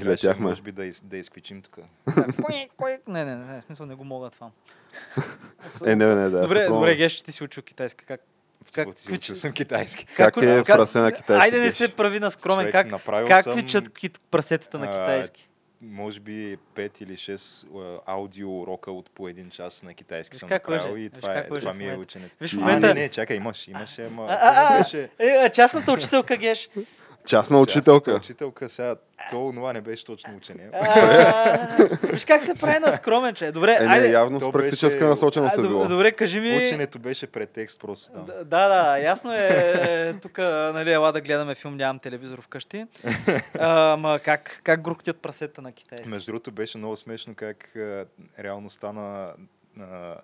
Излетяхме. Може би да, из, да изквичим тук. Кой, кой? Не, не, не, в смисъл не го мога това. Е, не, не, да. добре, добре, Геш, че ти си учил китайски. Как, Как, как, ти си учил съм китайски. Как е прасе на китайски, Айде не се прави на скромен. Човек, как как съм, квичат кит, прасетата на а, китайски? Може би 5 или 6 а, аудио урока от по един час на китайски Виж съм как направил и това, как е, това ми е ученето. Виж А, не, не, чакай, имаш, имаше, ама... Е, частната учителка Геш. Частна учителка. Учителка, сега, то това не беше точно учене. А, Виж как се прави на скромен, че. Добре, Е, не, айде. явно с практическа беше- насоченост е било. доб- добре, кажи ми... Ученето беше претекст просто там. Да, да, ясно е. Тук, нали, ела да гледаме филм, нямам телевизор вкъщи. Ама как, как груктят прасета на китайски? Между другото беше много смешно как а, реално стана а,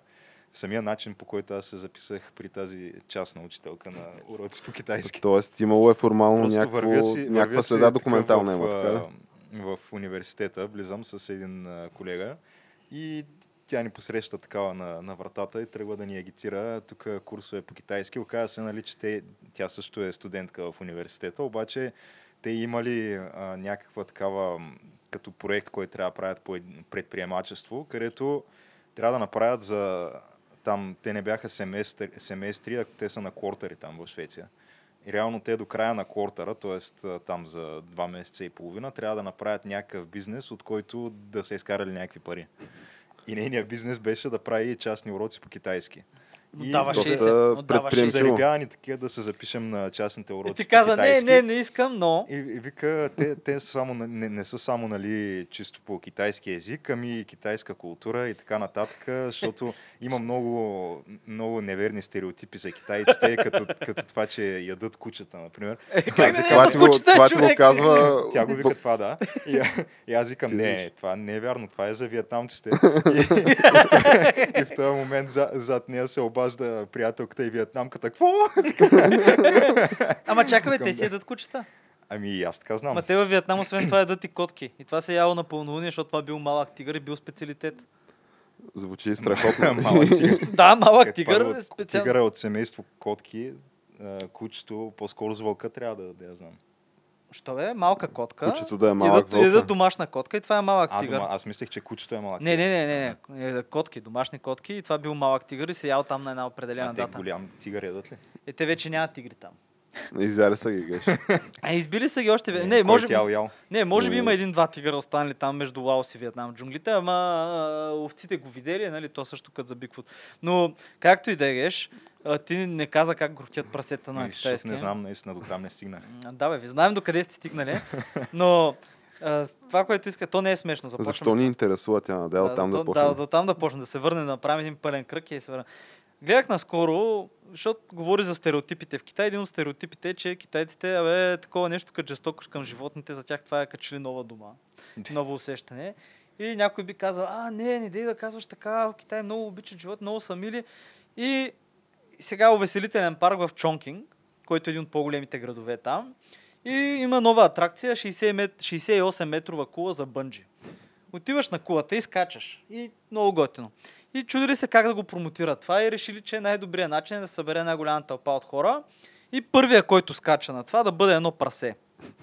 самия начин по който аз се записах при тази частна учителка на уроци по китайски. Тоест, имало е формално Просто някакво, вървя си, някаква следа документална има, в, така а, в университета, влизам с един колега и тя ни посреща такава на, на вратата и тръгва да ни агитира. Тук курсове по китайски. Оказва се, нали, че те, тя също е студентка в университета, обаче те имали а, някаква такава като проект, който трябва да правят по предприемачество, където трябва да направят за там, те не бяха семестри, семестри а те са на квартари там в Швеция. И реално те до края на квартара, т.е. там за два месеца и половина, трябва да направят някакъв бизнес, от който да се изкарали някакви пари. И нейният бизнес беше да прави частни уроци по китайски. И Отдаваше доста се. Отдаваше предприемчиво. се. заребява ни такива да се запишем на частните уроци И ти по каза, не, не, не искам, но... И, и вика, те, те са само, не, не са само нали, чисто по китайски език, ами и китайска култура и така нататък, защото има много, много неверни стереотипи за китайците, като, като това, че ядат кучета, например. Е, как да Това ти го, това ти казва... Тя го вика това, да. И, и аз викам, Ти не, това не е вярно, това е за вьетнамците. И, и, в този- и в този момент за, зад нея се обажда приятелката и вьетнамката. Какво? Ама чакай, бе, те си ядат кучета. Ами и аз така знам. Ама те във Виетнам, освен това, ядат и котки. И това се е яло на пълнолуние, защото това бил малък тигър и бил специалитет. Звучи страхотно. Малък тигър. Да, малък Как тигър е специално. Тигъра от семейство котки, кучето, по-скоро с вълка трябва да, да я знам. Що бе? Малка котка. Кучето да е малък Ядат, ядат вълка. домашна котка и това е малък А, тигър. дома, аз мислех, че кучето е малък. Не, не, не, не, не. Е, Котки, домашни котки. И това бил малък тигър и се ял там на една определена а те дата. голям тигър ядат ли? Е, те вече нямат тигри там. Изяли са ги, геш. А, избили са ги още. Е, Не, кой може, тял ял? не, може би има един-два тигъра останали там между Лаос и Виетнам в джунглите, ама овците го видели, нали, то също като за Бигфут. Но, както и да еш, а, ти не каза как грухтят прасета на Ами, китайски. Не знам, наистина до там не стигнах. Да, бе, ви знаем до къде сте стигнали, но това, което иска, то не е смешно. Започваме Защо ни интересува тя надел там да да, почнем? да, там да почнем, да се върнем, да направим един пълен кръг и да се върнем. Гледах наскоро, защото говори за стереотипите в Китай. Един от стереотипите е, че китайците, абе, такова нещо като жестокост към животните, за тях това е като че ли нова дума, ново усещане. И някой би казал, а, не, не дей да казваш така, в Китай много обичат живот, много са мили. И сега увеселителен парк в Чонкинг, който е един от по-големите градове там. И има нова атракция, 60 мет... 68 метрова кула за бънджи. Отиваш на кулата и скачаш. И много готино. И чудили се как да го промотират това и решили, че най-добрият начин е да събере най-голяма тълпа от хора. И първия, който скача на това, да бъде едно прасе.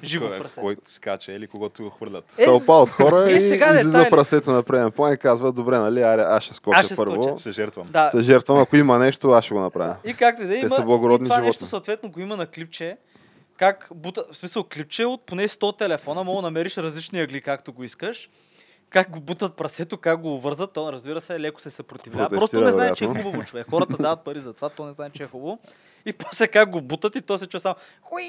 Живо Кой- прасе. Който скача или когато го хвърлят. Е, Тълпа от хора е, и сега излиза детайли. прасето на преден план и казва, добре, нали, аре, аз ще скоча Аз ще първо. скоча. Се жертвам. да, Се жертвам, ако има нещо, аз ще го направя. И както и да е, Те има, са благородни и това животни. нещо съответно го има на клипче. Как бута, в смисъл клипче от поне 100 телефона, мога да намериш различни ъгли, както го искаш. Как го бутат прасето, как го увързат, то разбира се леко се съпротивлява. Просто не знае, че е хубаво, човек. Хората дават пари за това, то не знае, че е хубаво. И после как го бутат и то се чува само хуи,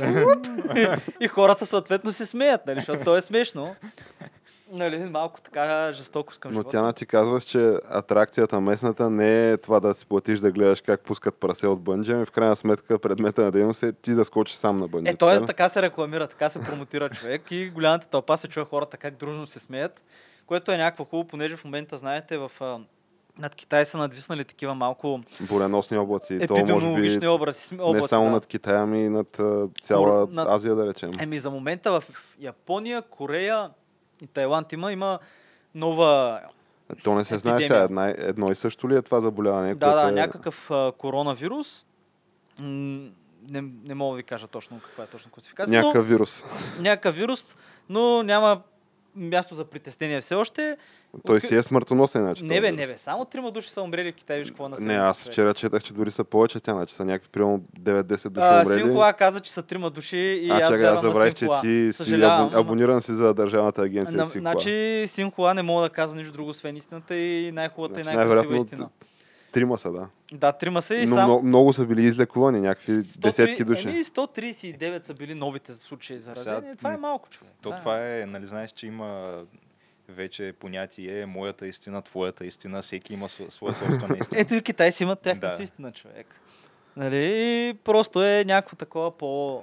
и хората съответно се смеят, нали, защото то е смешно. Нали, малко така жестокост към Но. Тяна ти казваш, че атракцията местната не е това да си платиш да гледаш как пускат прасе от бънджи, ами в крайна сметка предмета на дейност е ти да скочиш сам на бънджи. Е, така ли? така се рекламира, така се промотира човек и голямата тълпа се чува хората как дружно се смеят, което е някакво хубаво, понеже в момента, знаете, в, над Китай са надвиснали такива малко Буреносни облаци. Епидемиологични би облаци. не облаци само да. над Китай, ами и над цяла Над- Азия, да речем. Еми за момента в Япония, Корея и Тайланд има, има нова... То не се знае сега. Една, едно и също ли е това заболяване? Да, да, е... някакъв а, коронавирус. Не, не мога да ви кажа точно каква е точно класификация, Някакъв вирус. някакъв вирус, но няма място за притеснение все още. Той си е смъртоносен, значи. Не бе, не бе, само трима души са умрели в Китай, виж какво е Не, аз вчера четах, че дори са повече тя, значи са някакви примерно 9-10 души А, умрели. Синхуа каза, че са трима души и а, аз чакай, аз забравих, че ти си абон- абониран си за Държавната агенция На, Синхуа. значи Синхуа не мога да казва нищо друго, освен истината и най-хубавата Значи и най-красива истина. Трима са, да. Да, трима са и Но сам... много, много са били излекувани, някакви 103 десетки души. Еми, 139 са били новите случаи заразени. Сега, Това е малко, човек. То това е, нали знаеш, че има вече понятие моята истина, твоята истина, всеки има сво- своя собствена истина. Ето и Китай си имат тяхната Да. си истина, човек. Нали? И просто е някакво такова по...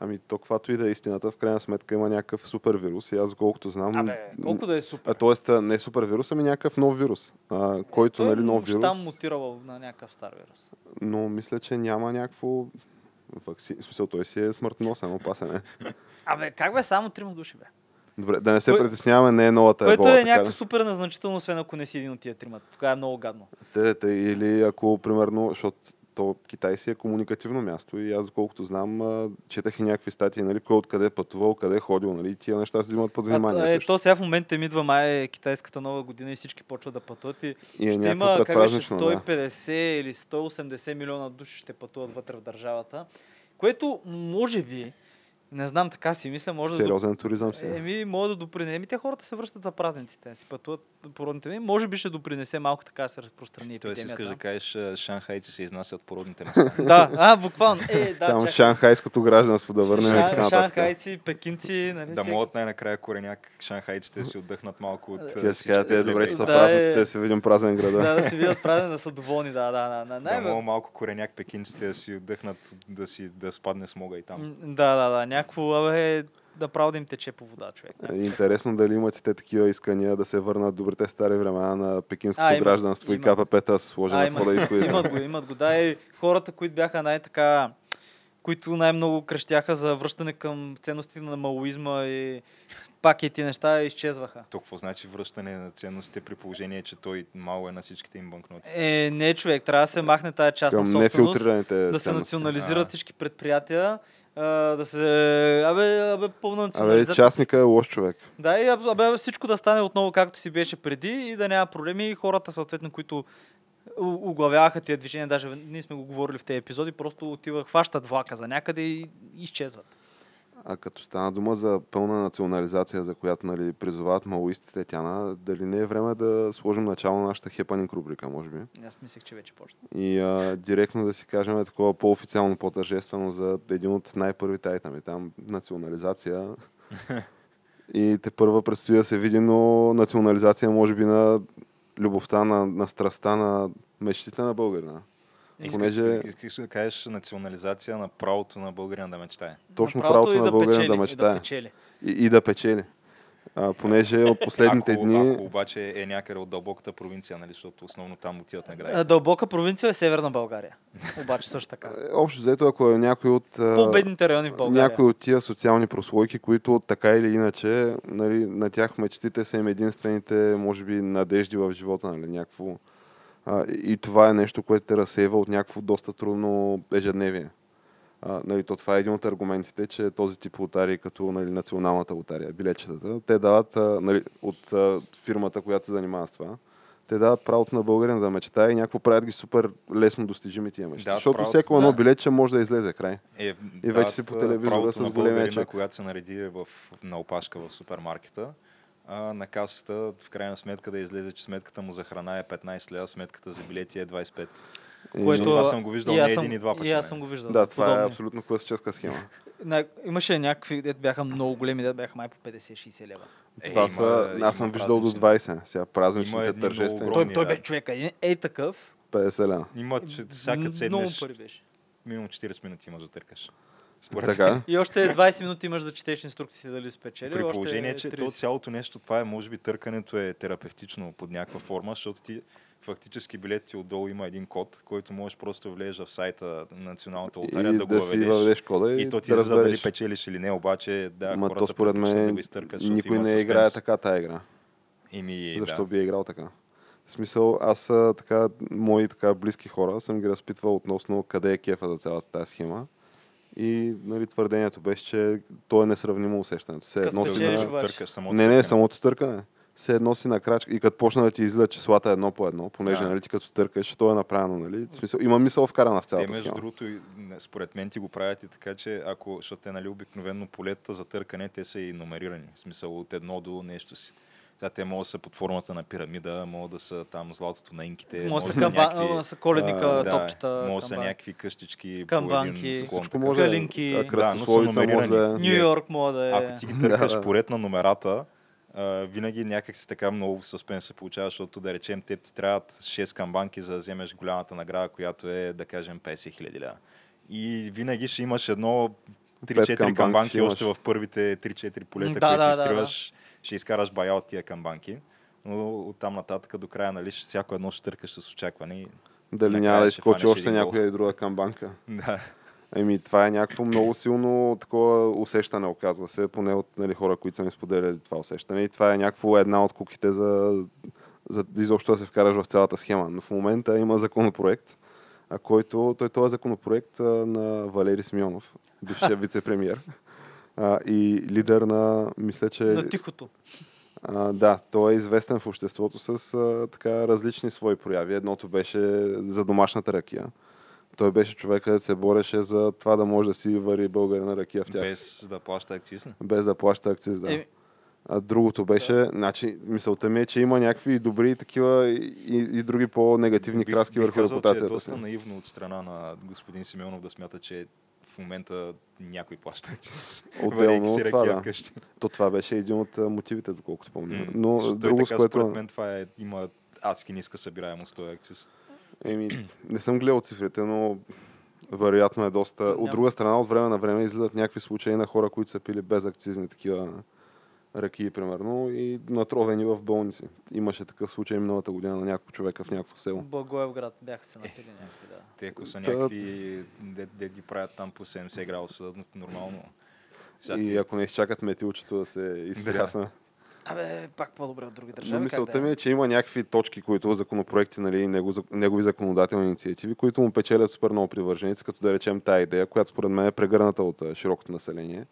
Ами то, каквато и да е истината, в крайна сметка има някакъв супер вирус и аз колкото знам... Абе, колко да е А, супер. тоест, а, не супер вирус, ами някакъв нов вирус. А, който, Той нали, нов вирус, Там мутирал на някакъв стар вирус. но мисля, че няма някакво... Вакци... В смисъл, той си е смъртоносен, опасен е. Абе, как бе, само трима души бе. Добре, да не се Кое- притесняваме, не е новата Което ебола, е така някакво супер незначително, освен ако не си един от тия тримата. Тогава е много гадно. Те, те, или ако, примерно, защото то Китай си е комуникативно място и аз, доколкото знам, четах и някакви статии, нали, кой откъде е пътувал, къде е ходил, нали, тия неща се взимат под внимание. а, е, то сега в момента ми идва май китайската нова година и всички почват да пътуват и и е ще има как беше предпразнично, да. 150 или 180 милиона души ще пътуват вътре в държавата, което може би, не знам така си мисля, може да... Сериозен туризъм си. Еми, може да допринесе. Еми, те хората се връщат за празниците, си пътуват по родните ми. Може би ще допринесе малко така да се разпространи Тоест искаш да кажеш, шанхайци се изнасят по родните места. Да, а, буквално. Е, да, Там чакай. шанхайското гражданство да върнем Шан-. Шанхайци, пекинци, нали? да могат най-накрая кореняк шанхайците да си отдъхнат малко от... Те си кажат, е, добре, че са Да, празниците, е. да си видим празен града. Да, да си видят празен, да са доволни, да, да, да. да. Да, малко кореняк пекинците да си отдъхнат, да, си, да спадне смога и там. Да, да, да. Някакво, абе, да право да им тече по вода, човек. Е, Интересно дали имат и те такива искания да се върнат добрите стари времена на пекинското А, има- гражданство и има. КПП-та да се сложи на има- входа и изходите. Имат го, имат го. Да, и хората, които бяха най-така които най-много крещяха за връщане към ценности на малоизма и пак и ти неща изчезваха. То какво значи връщане на ценностите при положение, че той мало е на всичките им банкноти? Е, не, човек, трябва да се махне тая част Към на собственост, да се национализират А. всички предприятия, да се... Абе, абе, пълна Абе, национализация. частника е лош човек. Да, и аб- абе, всичко да стане отново както си беше преди и да няма проблеми и хората, съответно, които оглавяваха тия движения, даже ние сме го говорили в тези епизоди, просто отивах, хващат влака за някъде и изчезват. А като стана дума за пълна национализация, за която нали, призовават малоистите, Тяна, дали не е време да сложим начало на нашата хепанинг рубрика, може би? Аз мислех, че вече почна. И а, директно да си кажем такова по-официално, по-тържествено за един от най-първите айтами. Там национализация. И те първа предстои да се види, но национализация може би на любовта, на, на страста, на мечтите на българина. Понеже Искаш да кажеш национализация на правото на българина да мечтае. точно Направото правото и на българина печели, да и мечтае. Да печели. И, и да печели. А, понеже от последните ако, дни... ако обаче е някъде от дълбоката провинция, нали, защото основно там отиват А, награди. Дълбока провинция е Северна България. Обаче също така. е, Общо взето, ако е някой от... По-бедните райони в България. Някои от тия социални прослойки, които така или иначе, нали, на тях мечтите са им единствените, може би, надежди в живота, нали, някакво. А, и това е нещо, което те разсейва от някакво доста трудно ежедневие. А, нали, то това е един от аргументите, че този тип лотарии, като нали, националната лотария, билетчетата, те дават а, нали, от а, фирмата, която се занимава с това, те дават правото на българин да мечтае и някакво правят ги супер лесно достижими тия мечти. Да, Защото правото, всеко едно да. билетче може да излезе край. Е, И вече си по телевизора с големия чек. Когато се нареди в, на опашка в супермаркета, а, на касата в крайна сметка да излезе, че сметката му за храна е 15 лева, сметката за билети е 25. И- Което... Това съм го виждал и не един и два пъти, И аз съм го виждал. Да, това е подобни. абсолютно класическа схема. На- Имаше някакви, дето бяха много големи, дето бяха май по 50-60 лева. Е, Това има- са, има аз съм виждал до празнични. 20. Сега Има празничните много Той, той да. бе човека. Ей, ей такъв. 50 лена. Има, че всяка Много седнеш, пари беше. минимум 40 минути имаш да търкаш. Според Така. И още 20 минути имаш да четеш инструкции дали спечели. При още положение, че 30. то цялото нещо, това е, може би, търкането е терапевтично под някаква форма, защото ти фактически билет ти отдолу има един код, който можеш просто влезеш в сайта на Националната лотария да го да си въведеш. въведеш кода и, И то ти да излиза дали печелиш или не, обаче да, Ма хората то според предпочитат да мен го изтъркат, защото никой не съспенс. играе така тази игра. Еми, Защо да. би е играл така? В смисъл, аз така, мои така близки хора съм ги разпитвал относно къде е кефа за цялата тази схема. И нали, твърдението беше, че то е несравнимо усещането. Като едно си на... търкаш самото Не, не, самото търкане. Все едно си на крачка. И като почна да ти излизат числата едно по едно, понеже Да. нали, ти като търкаш, то е направено. Нали? В смисъл, има мисъл вкарана в Те, цялата между схема. другото, според мен ти го правят и така, че ако, защото те, нали, обикновено полета за търкане, те са и номерирани. В смисъл от едно до нещо си. Сега те могат да са под формата на пирамида, могат да са там златото на инките. Може да са, да камба... някакви- са коледника, а, да, топчета, Може да са някакви къщички камбанки. Всичко може да е. Калинки. А, Да, но са може да е. номерирани. Нью Йорк мога да е. Ако ти ги търкаш Да, да. поред на номерата, а, винаги някак си така много съспенс се получава, защото да речем, теб ти трябват 6 камбанки, за да вземеш голямата награда, която е, да кажем, 50 хиляди лева. И винаги ще имаш едно Пет 3-4 камбанки камбанки, още в първите 3-4 полета, Да, които да, да, изтриваш, ще изкараш бая от тия камбанки. Но оттам нататък до края, нали, всяко едно ще търкаш с очакване. Дали няма да изкочи още някоя и друга камбанка. Да. Еми, това е някакво много силно такова усещане, оказва се, поне от нали, хора, които са ми споделяли това усещане. И това е някакво една от куките за, за изобщо да се вкараш в цялата схема. Но в момента има законопроект, а който, той, е законопроект а, на Валери Смионов, бившия вице-премьер. А, и лидер на, мисля, че... На тихото. А, да, той е известен в обществото с а, така различни свои прояви. Едното беше за домашната ракия. Той беше човек, където се бореше за това да може да си вари българина ракия в тях. Без, да плаща акциз. не? без да плаща акциз, да. Еми, А другото беше, значи, мисълта ми е, че има някакви добри такива и, и, други по-негативни Бих- краски бих върху казал, че е репутацията доста наивно от страна на господин Симеонов да смята, че в момента някой плаща. Отделно от това, да. То това беше един от мотивите, доколкото помня. М, Но друго, с така, което... Според мен това е, има адски ниска събираемост този акциз. Еми, не съм гледал цифрите, но вероятно е доста. От друга страна, от време на време излизат някакви случаи на хора, които са пили безакцизни такива ръки, примерно, и натровени в болници. Имаше такъв случай миналата година на няколко човека в някакво село. Благоевград бяха се напили някакви, да. Те ако са Та- някакви, де, де ги правят там по 70 градуса, нормално. Сега И ако не изчакат метилчето да се изпрясна. Абе, пак по-добре от други Но държави. как мисълта да ми е, че има някакви точки, които законопроекти, нали, него, негови законодателни инициативи, които му печелят супер много привърженици, като да речем тая идея, която според мен е прегърната от широкото население.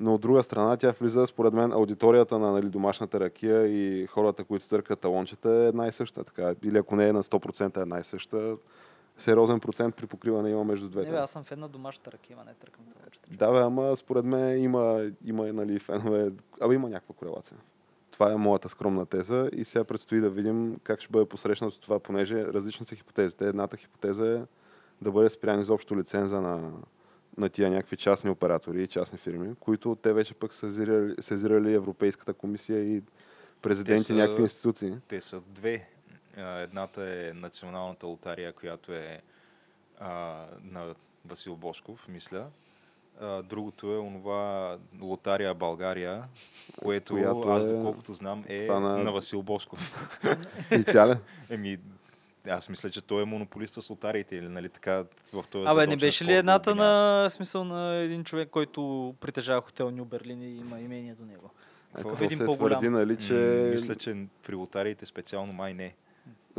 Но от друга страна, тя влиза, според мен, аудиторията на нали, домашната ракия и хората, които търкат талончета е една и съща. Така. Или ако не е на 100% една и съща, сериозен процент при покриване има между Не, двете. бе, аз съм в една домашната ракия, ама не търкам това. Да, бе, ама според мен има, има нали, фенове. Абе, има някаква корелация. Това е моята скромна теза и сега предстои да видим как ще бъде посрещнато това, понеже различни са хипотезите. Едната хипотеза е да бъде спрян изобщо лиценза на, на тия някакви частни оператори и частни фирми, които те вече пък сезирали, сезирали Европейската комисия и президенти, са- някакви институции. Те са две. Едната е националната лотария, която е а, на Васил Бошков, мисля. А, другото е онова лотария България, което Която аз е- доколкото знам е на- на... Васил Бошков. И тя ли? Еми, аз мисля, че той е монополиста с лотариите или нали така в този Абе, не беше ли едната на смисъл на един човек, който притежава хотел Нью Берлин и има имение до него? Какво? Ето Един се по-голям. твърди, нали, че Мисля, че при лотариите специално май не.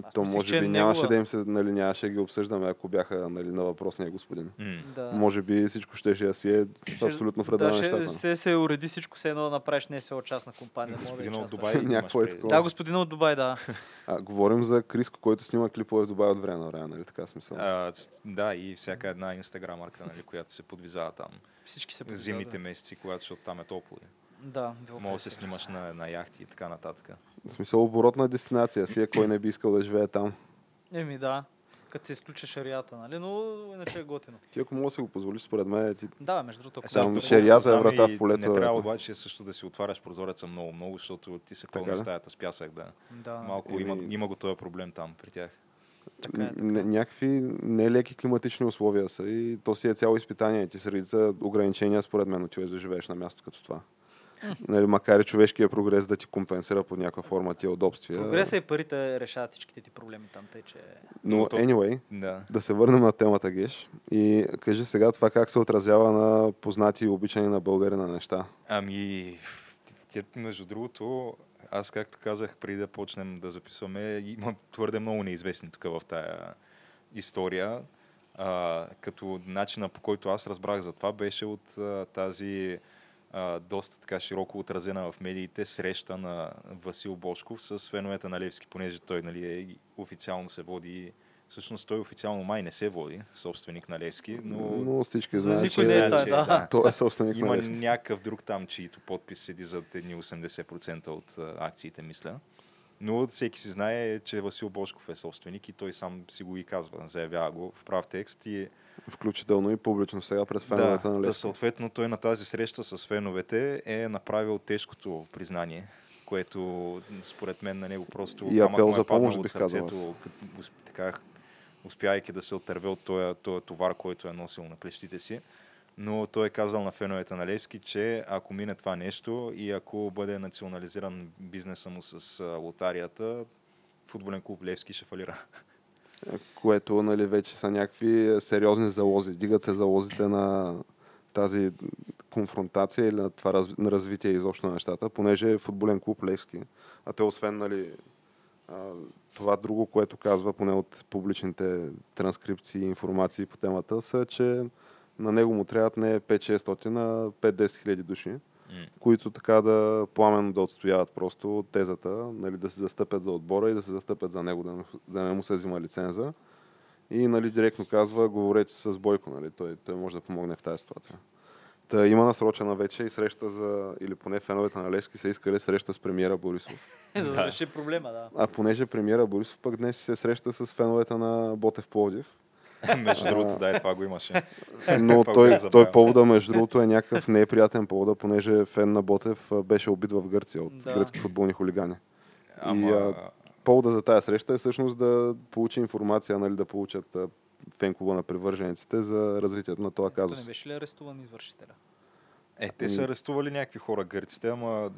Аз то мислех, може че е би нямаше негова. да им се, нали, нямаше да ги обсъждаме, ако бяха нали, на въпросния господин. М. Да. Може би всичко ще да си е Ще- абсолютно в реда на да, нещата. ще се, се уреди всичко, все едно да направиш не СО частна компания. Мога да Господина от. Дубай. Някакво е такова. Да, господина от Дубай, да. А, говорим за Криско, който снима клипове в Дубай от време на време, нали така смисъл? А, да, и всяка една инстаграмърка, нали, която се подвизава там. Всички се подвизават, Зимните да. месеци, когато защото там е топло. Да, било Може да се 50 снимаш на, на яхти и така нататък. В смисъл оборотна дестинация си, е, кой не би искал да живее там. Еми да. Като се изключи шарията, нали? Но иначе е готино. Ти ако мога да си го позволиш, според мен, ти Да, между другото, сам ще- шерията е врата в полето, Не трябва обаче също да си отваряш прозореца много, много, защото ти се пълни стаята с пясък. Да. Да, Малко Еми- има, има го този проблем там при тях. така е. Така. н- някакви нелеки климатични условия са и то си е цяло изпитание. Ти са редица ограничения, според мен, отиваш да живееш на място като това. Нали, макар и човешкия прогрес да ти компенсира под някаква форма тия удобствия. Прогреса и парите решават всичките ти проблеми там, тъй че... Но, Но anyway, Да. да се върнем на темата, Геш. И кажи сега това как се отразява на познати и обичани на българина неща. Ами, между другото, аз както казах преди да почнем да записваме, има твърде много неизвестни тук в тая история. А, като начина по който аз разбрах за това беше от а, тази а, доста така широко отразена в медиите среща на Васил Бошков с феновете на Левски, понеже той нали, е, официално се води Всъщност той официално май не се води, собственик на Левски, но, Но всички знаят, че е той, че да. той е собственик има на Левски. някакъв друг там, чието подпис седи зад едни 80% от а, акциите, мисля. Но всеки си знае, че Васил Бошков е собственик и той сам си го и казва, заявява го в прав текст и Включително и публично сега пред феновете да, на да, Левски. съответно той на тази среща с феновете е направил тежкото признание, което според мен на него просто И апел е за помощ, от бих сърцето, така, успявайки да се отърве от този, този товар, който е носил на плещите си. Но той е казал на феновете на Левски, че ако мине това нещо и ако бъде национализиран бизнеса му с лотарията, футболен клуб Левски ще фалира. Което нали, вече са някакви сериозни залози. Дигат се залозите на тази конфронтация или на това на развитие изобщо на нещата, понеже е футболен клуб Левски. А те освен нали, това друго, което казва поне от публичните транскрипции и информации по темата, са, че на него му трябват не 5-600, а 5-10 хиляди души, Които така да пламенно да отстояват просто тезата, нали, да се застъпят за отбора и да се застъпят за него, да, не- да не му се взима лиценза. И нали, директно казва, говорете с Бойко, нали, той, той може да помогне в тази ситуация. Та има насрочена вече и среща за, или поне феновете на Левски са искали среща с премиера Борисов. За да Да. реши проблема, да. А понеже премиера Борисов пък днес се среща с феновете на Ботев Пловдив. Между другото, да, и това го имаше. Но той, той повода, между другото, е някакъв неприятен повода, понеже фен на Ботев беше убит в Гърция от Да. гръцки футболни хулигани. Ама, а, повода за тази среща е всъщност да получи информация, нали, да получат а, фен клуба на привържениците за развитието на този Той не казус. беше ли арестуван извършителя? Е, те са арестували някакви хора гърците, ама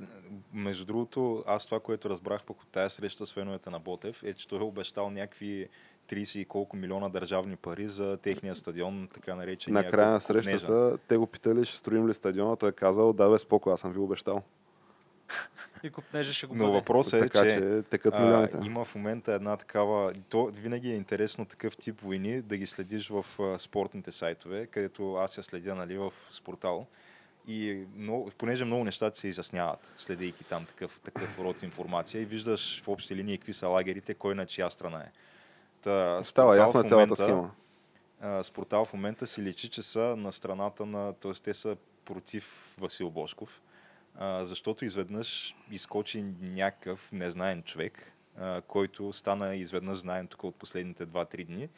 между другото, аз това, което разбрах пък от тази среща с феновете на Ботев, е, че той е обещал някакви 30 и колко милиона държавни пари за техния стадион, така наречения На края на срещата те го питали, ще строим ли стадиона. Той е казал, да бе, споко, аз съм ви обещал. И купнежа ще го Но въпросът е, така че, че текат а, има в момента една такава... То винаги е интересно такъв тип войни да ги следиш в а, спортните сайтове, където аз я следя нали, в спортал. И много, понеже много нещата се изясняват, следейки там такъв, такъв род информация и виждаш в общи линии какви са лагерите, кой на чия страна е. Та, Става ясна цялата схема. а, Спортал в момента си личи, че са на страната на... т.е. те са против Васил Бошков, а, защото изведнъж изкочи някакъв незнаен човек, а, който стана изведнъж знаем тук от последните 2-3 дни,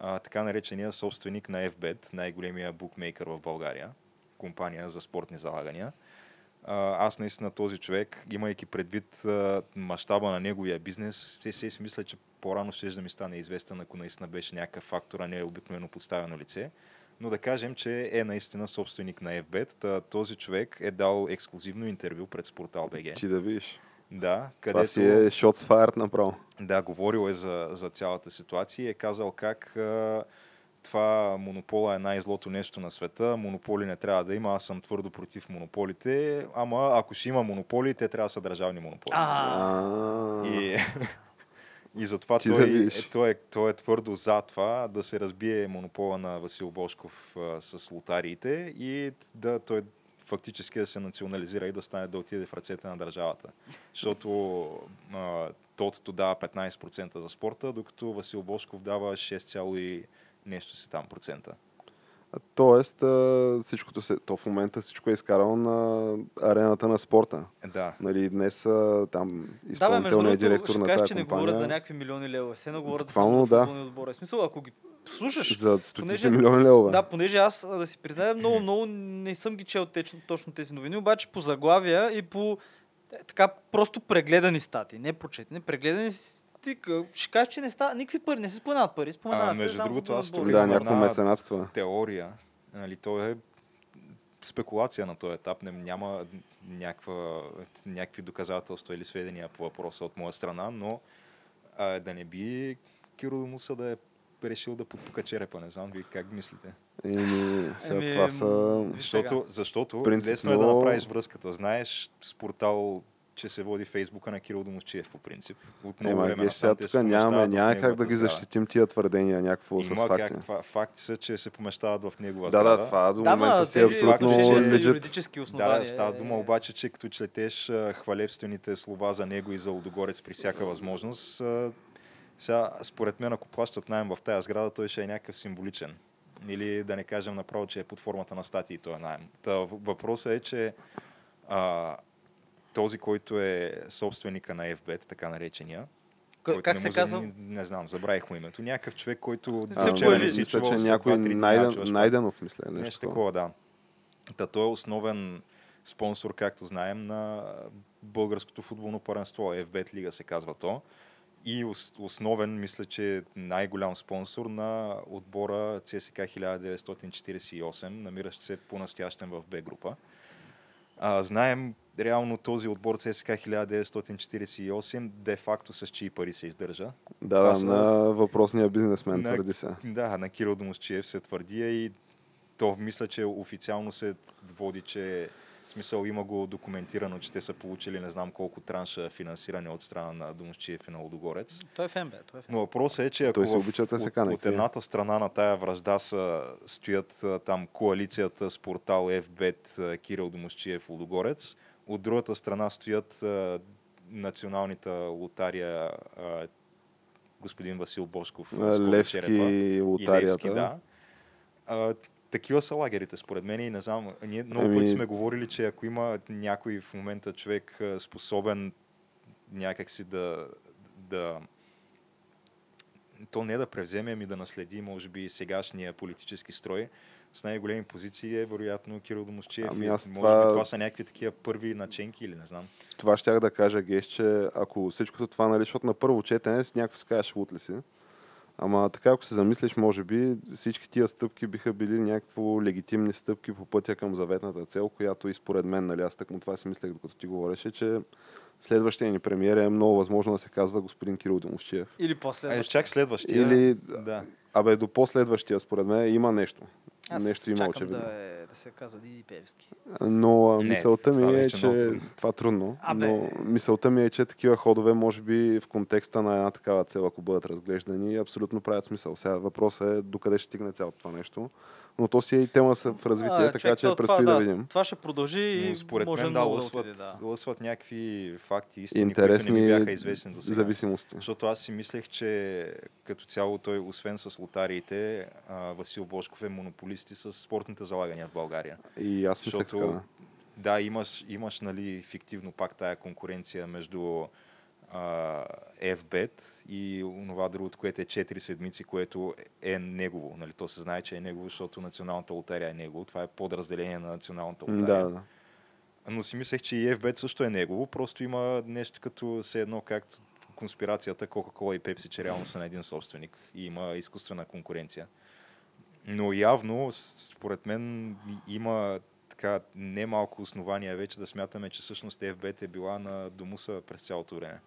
а, така наречения собственик на FBET, най-големия букмейкър в България, компания за спортни залагания. Аз наистина този човек, имайки предвид мащаба на неговия бизнес, се си мисля, че по-рано ще да ми стане известен, ако наистина беше някакъв фактор, а не е обикновено подставено лице. Но да кажем, че е наистина собственик на FBET. Този човек е дал ексклюзивно интервю пред Спортал БГ. Ти да видиш. Да, Това където... си е shots fired направо. Да, говорил е за, за цялата ситуация и е казал как това монопола е най-злото нещо на света, монополи не трябва да има, аз съм твърдо против монополите, ама ако ще има монополи, те трябва да са държавни монополи. И, и затова да той, видиш. е, той, е, той е твърдо за това да се разбие монопола на Васил Бошков а, с лотариите и да той фактически да се национализира и да стане да отиде в ръцете на държавата. Защото а, Тотото дава 15% за спорта, докато Васил Бошков дава 6, цяло и нещо си там процента. Тоест, всичкото се, то в момента всичко е изкарало на арената на спорта. Да. Нали, днес там Да, изпълнителният другото, директор ще на кажеш, тази че не компания говорят за някакви милиони лева. Все едно говорят Буквално, да. отбори. В смисъл, ако ги слушаш, за стотици понеже- милиони лева. Да, понеже аз, да си призная, много, много не съм ги чел теч- точно тези новини, обаче по заглавия и по е, така просто прегледани стати, не прочетени, прегледани стика. Ще кажеш, че не става, никакви пари, не се споменават пари, споменават А, се между само другото, аз тук да, някакво меценатство. теория. Нали, то е спекулация на този етап. Не, няма някаква, някакви доказателства или сведения по въпроса от моя страна, но а, да не би Киро Муса да е решил да подпука черепа. Не знам вие как мислите. Еми, сега Еми, това са... Защото, защото Принципно- лесно е да направиш връзката. Знаеш с портал, че се води Фейсбука на Кирил Домовчиев по принцип. От много Ема, време виж, сега насам те тук нямаме, няма как да ги защитим тия твърдения някакво с Има факти. как, фа- факти са, че се помещават в негова Да, сграда. да, това до Да, момента си абсолютно юридически Да, основания. да, става дума е. обаче, че като четеш хвалебствените слова за него и за Лудогорец при всяка възможност, сега, според мен, ако плащат найем в тази сграда, той ще е някакъв символичен. Или да не кажем направо, че е под формата на статии този найем. Та, въпросът е, че а, този, който е собственика на FBET, така наречения, който Как не се му казва? Не, не знам, забравих му името. Някакъв човек, който А, вчера не си мисля, чувал, че някой Найден. Найденов, мисля. Нещо, Нещо такова. да. Та той е основен спонсор, както знаем, на българското футболно паренство. FBET Лига се казва то. И ос- основен, мисля, че най-голям спонсор на отбора CSK 1948, намиращ се по-настоящен в Б група. А, знаем реално този отбор CSK 1948 де-факто с чии пари се издържа. Да, Това да, са- на въпросния бизнесмен, На- твърди се. Да, на Кирил Домосчиев се твърди и то мисля, че официално се води, че в смисъл има го документирано, че те са получили не знам колко транша финансиране от страна на Домосчиев и на Лудогорец. Той е фен, бе. Той е фен. Но въпросът е, че ако Той се в- обича да се от, от тия. едната страна на тая връжда са, стоят там коалицията с портал FBET Кирил Домосчиев Лудогорец, от другата страна стоят а, националната лотария а, господин Васил Бошков. Левски и лотарията. Левски, да. А, такива са лагерите, според мен. И не знам, ние много Еми- пъти сме говорили, че ако има някой в момента човек способен някакси да, да то не да превземе, ами да наследи, може би, сегашния политически строй, с най-големи позиции е вероятно Кирил Домосчиев. Ами аз може това- би това са някакви такива първи наченки или не знам. Това щях да кажа, Геш, че ако всичкото това, нали, защото на първо четене с някакво си кажеш лут ли си. Ама така, ако се замислиш, може би всички тия стъпки биха били някакво легитимни стъпки по пътя към заветната цел, която и според мен, нали, аз тъкмо това си мислех, докато ти говореше, че следващия ни премиер е много възможно да се казва господин Кирил Домовчиев. Или после. Е, чак следващия. Или, Да. абе, до последващия, според мен, има нещо. Аз нещо има чакам очевидно. да, е, да се казва Диди Певски. Но а, Не, мисълта ми е, вече че много това е трудно, Абе. но мисълта ми е, че такива ходове, може би в контекста на една такава цел, ако бъдат разглеждани, абсолютно правят смисъл. Сега въпросът е докъде ще стигне цялото това нещо. Но то си е и тема в развитие, А, така човек, че то- предстои това, да видим. Това ще продължи и според може мен да, да лъсват, да. лъсват някакви факти, истини, Интересни които не ми бяха известни до сега. зависимости. Защото аз си мислех, че като цяло той, освен с лотариите, Васил Бошков е монополист и с спортните залагания в България. И аз мислех Защото, така. да. да, имаш, имаш нали, фиктивно пак тая конкуренция между а, FBET и онова другото, което е 4 седмици, което е негово. Нали, то се знае, че е негово, защото националната лотария е негово. Това е подразделение на националната лотария. Да, да. Но си мислех, че и FBET също е негово, просто има нещо като все едно, както конспирацията Coca-Cola и Pepsi, че реално са на един собственик и има изкуствена конкуренция. Но явно, според мен, има така немалко основания вече да смятаме, че всъщност FBET е била на Домуса през цялото време.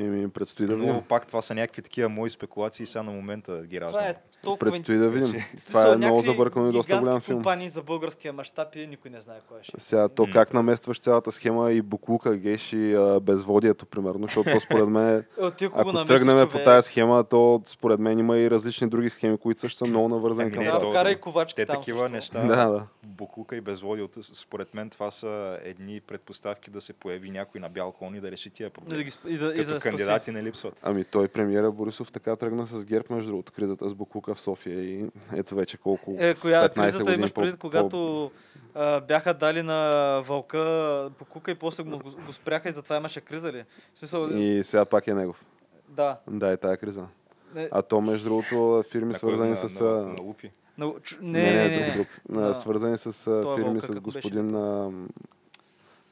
Еми, предстои да Но видим. пак това са някакви такива мои спекулации, сега на момента ги Това раждам. е толкова... Предстои да видим. Това е много забъркано и доста голям филм. компании за българския мащаб и никой не знае кой ще. Сега то как наместваш цялата схема и буклука, геш и а, безводието, примерно, защото то според мен ако, тръгнем по тази схема, то според мен има и различни други схеми, които също са много навързани Ами към не, това. Да, вкарай ковачки Те там такива неща, Да, да. буклука и безводието, според мен това са едни предпоставки да се появи някой на бял кон и да реши тия И да, проблеми. ги, сп- и да, и Като да спаси. кандидати не липсват. Ами той премиера Борисов така тръгна с ГЕРБ, между другото, кризата с Буклука в София и ето вече колко... Е, коя 15 кризата години имаш по- предвид, когато а, бяха дали на вълка покука и после му го, го спряха и затова имаше криза ли? В смисъл, И сега пак е негов. да. Да, е тая криза. Не, А то, между другото, фирми На кой? свързани на, с... На, на, лупи. но, чу- не, не, не, друг, не. друг. Да. А, Свързани с а, Той е фирми вълка, с господин а,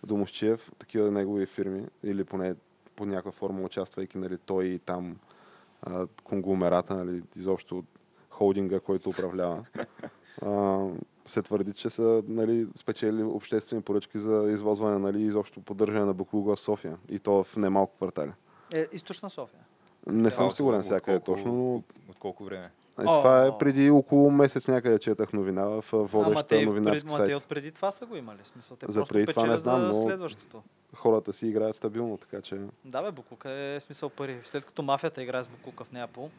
Домощиев, такива негови фирми, или поне по някаква форма участвайки, нали, той и там а, конгломерата, нали, изобщо холдинга, който управлява. А, се твърди, че са нали, спечели обществени поръчки за извозване, нали, изобщо поддържане на буклуга в София. И то в немалко квартали. Е, източна София. Не Цялото, съм сигурен сега къде точно, но От, от колко време? Е, това е преди около месец някъде четах новина в а, Ама новинарски пред, те сайт. от преди това са го имали. Смисъл, те За преди това не знам, но- следващото. Хората си играят стабилно, така че... Да, бе, Букука е смисъл пари. След като мафията играе с Букука в Неапол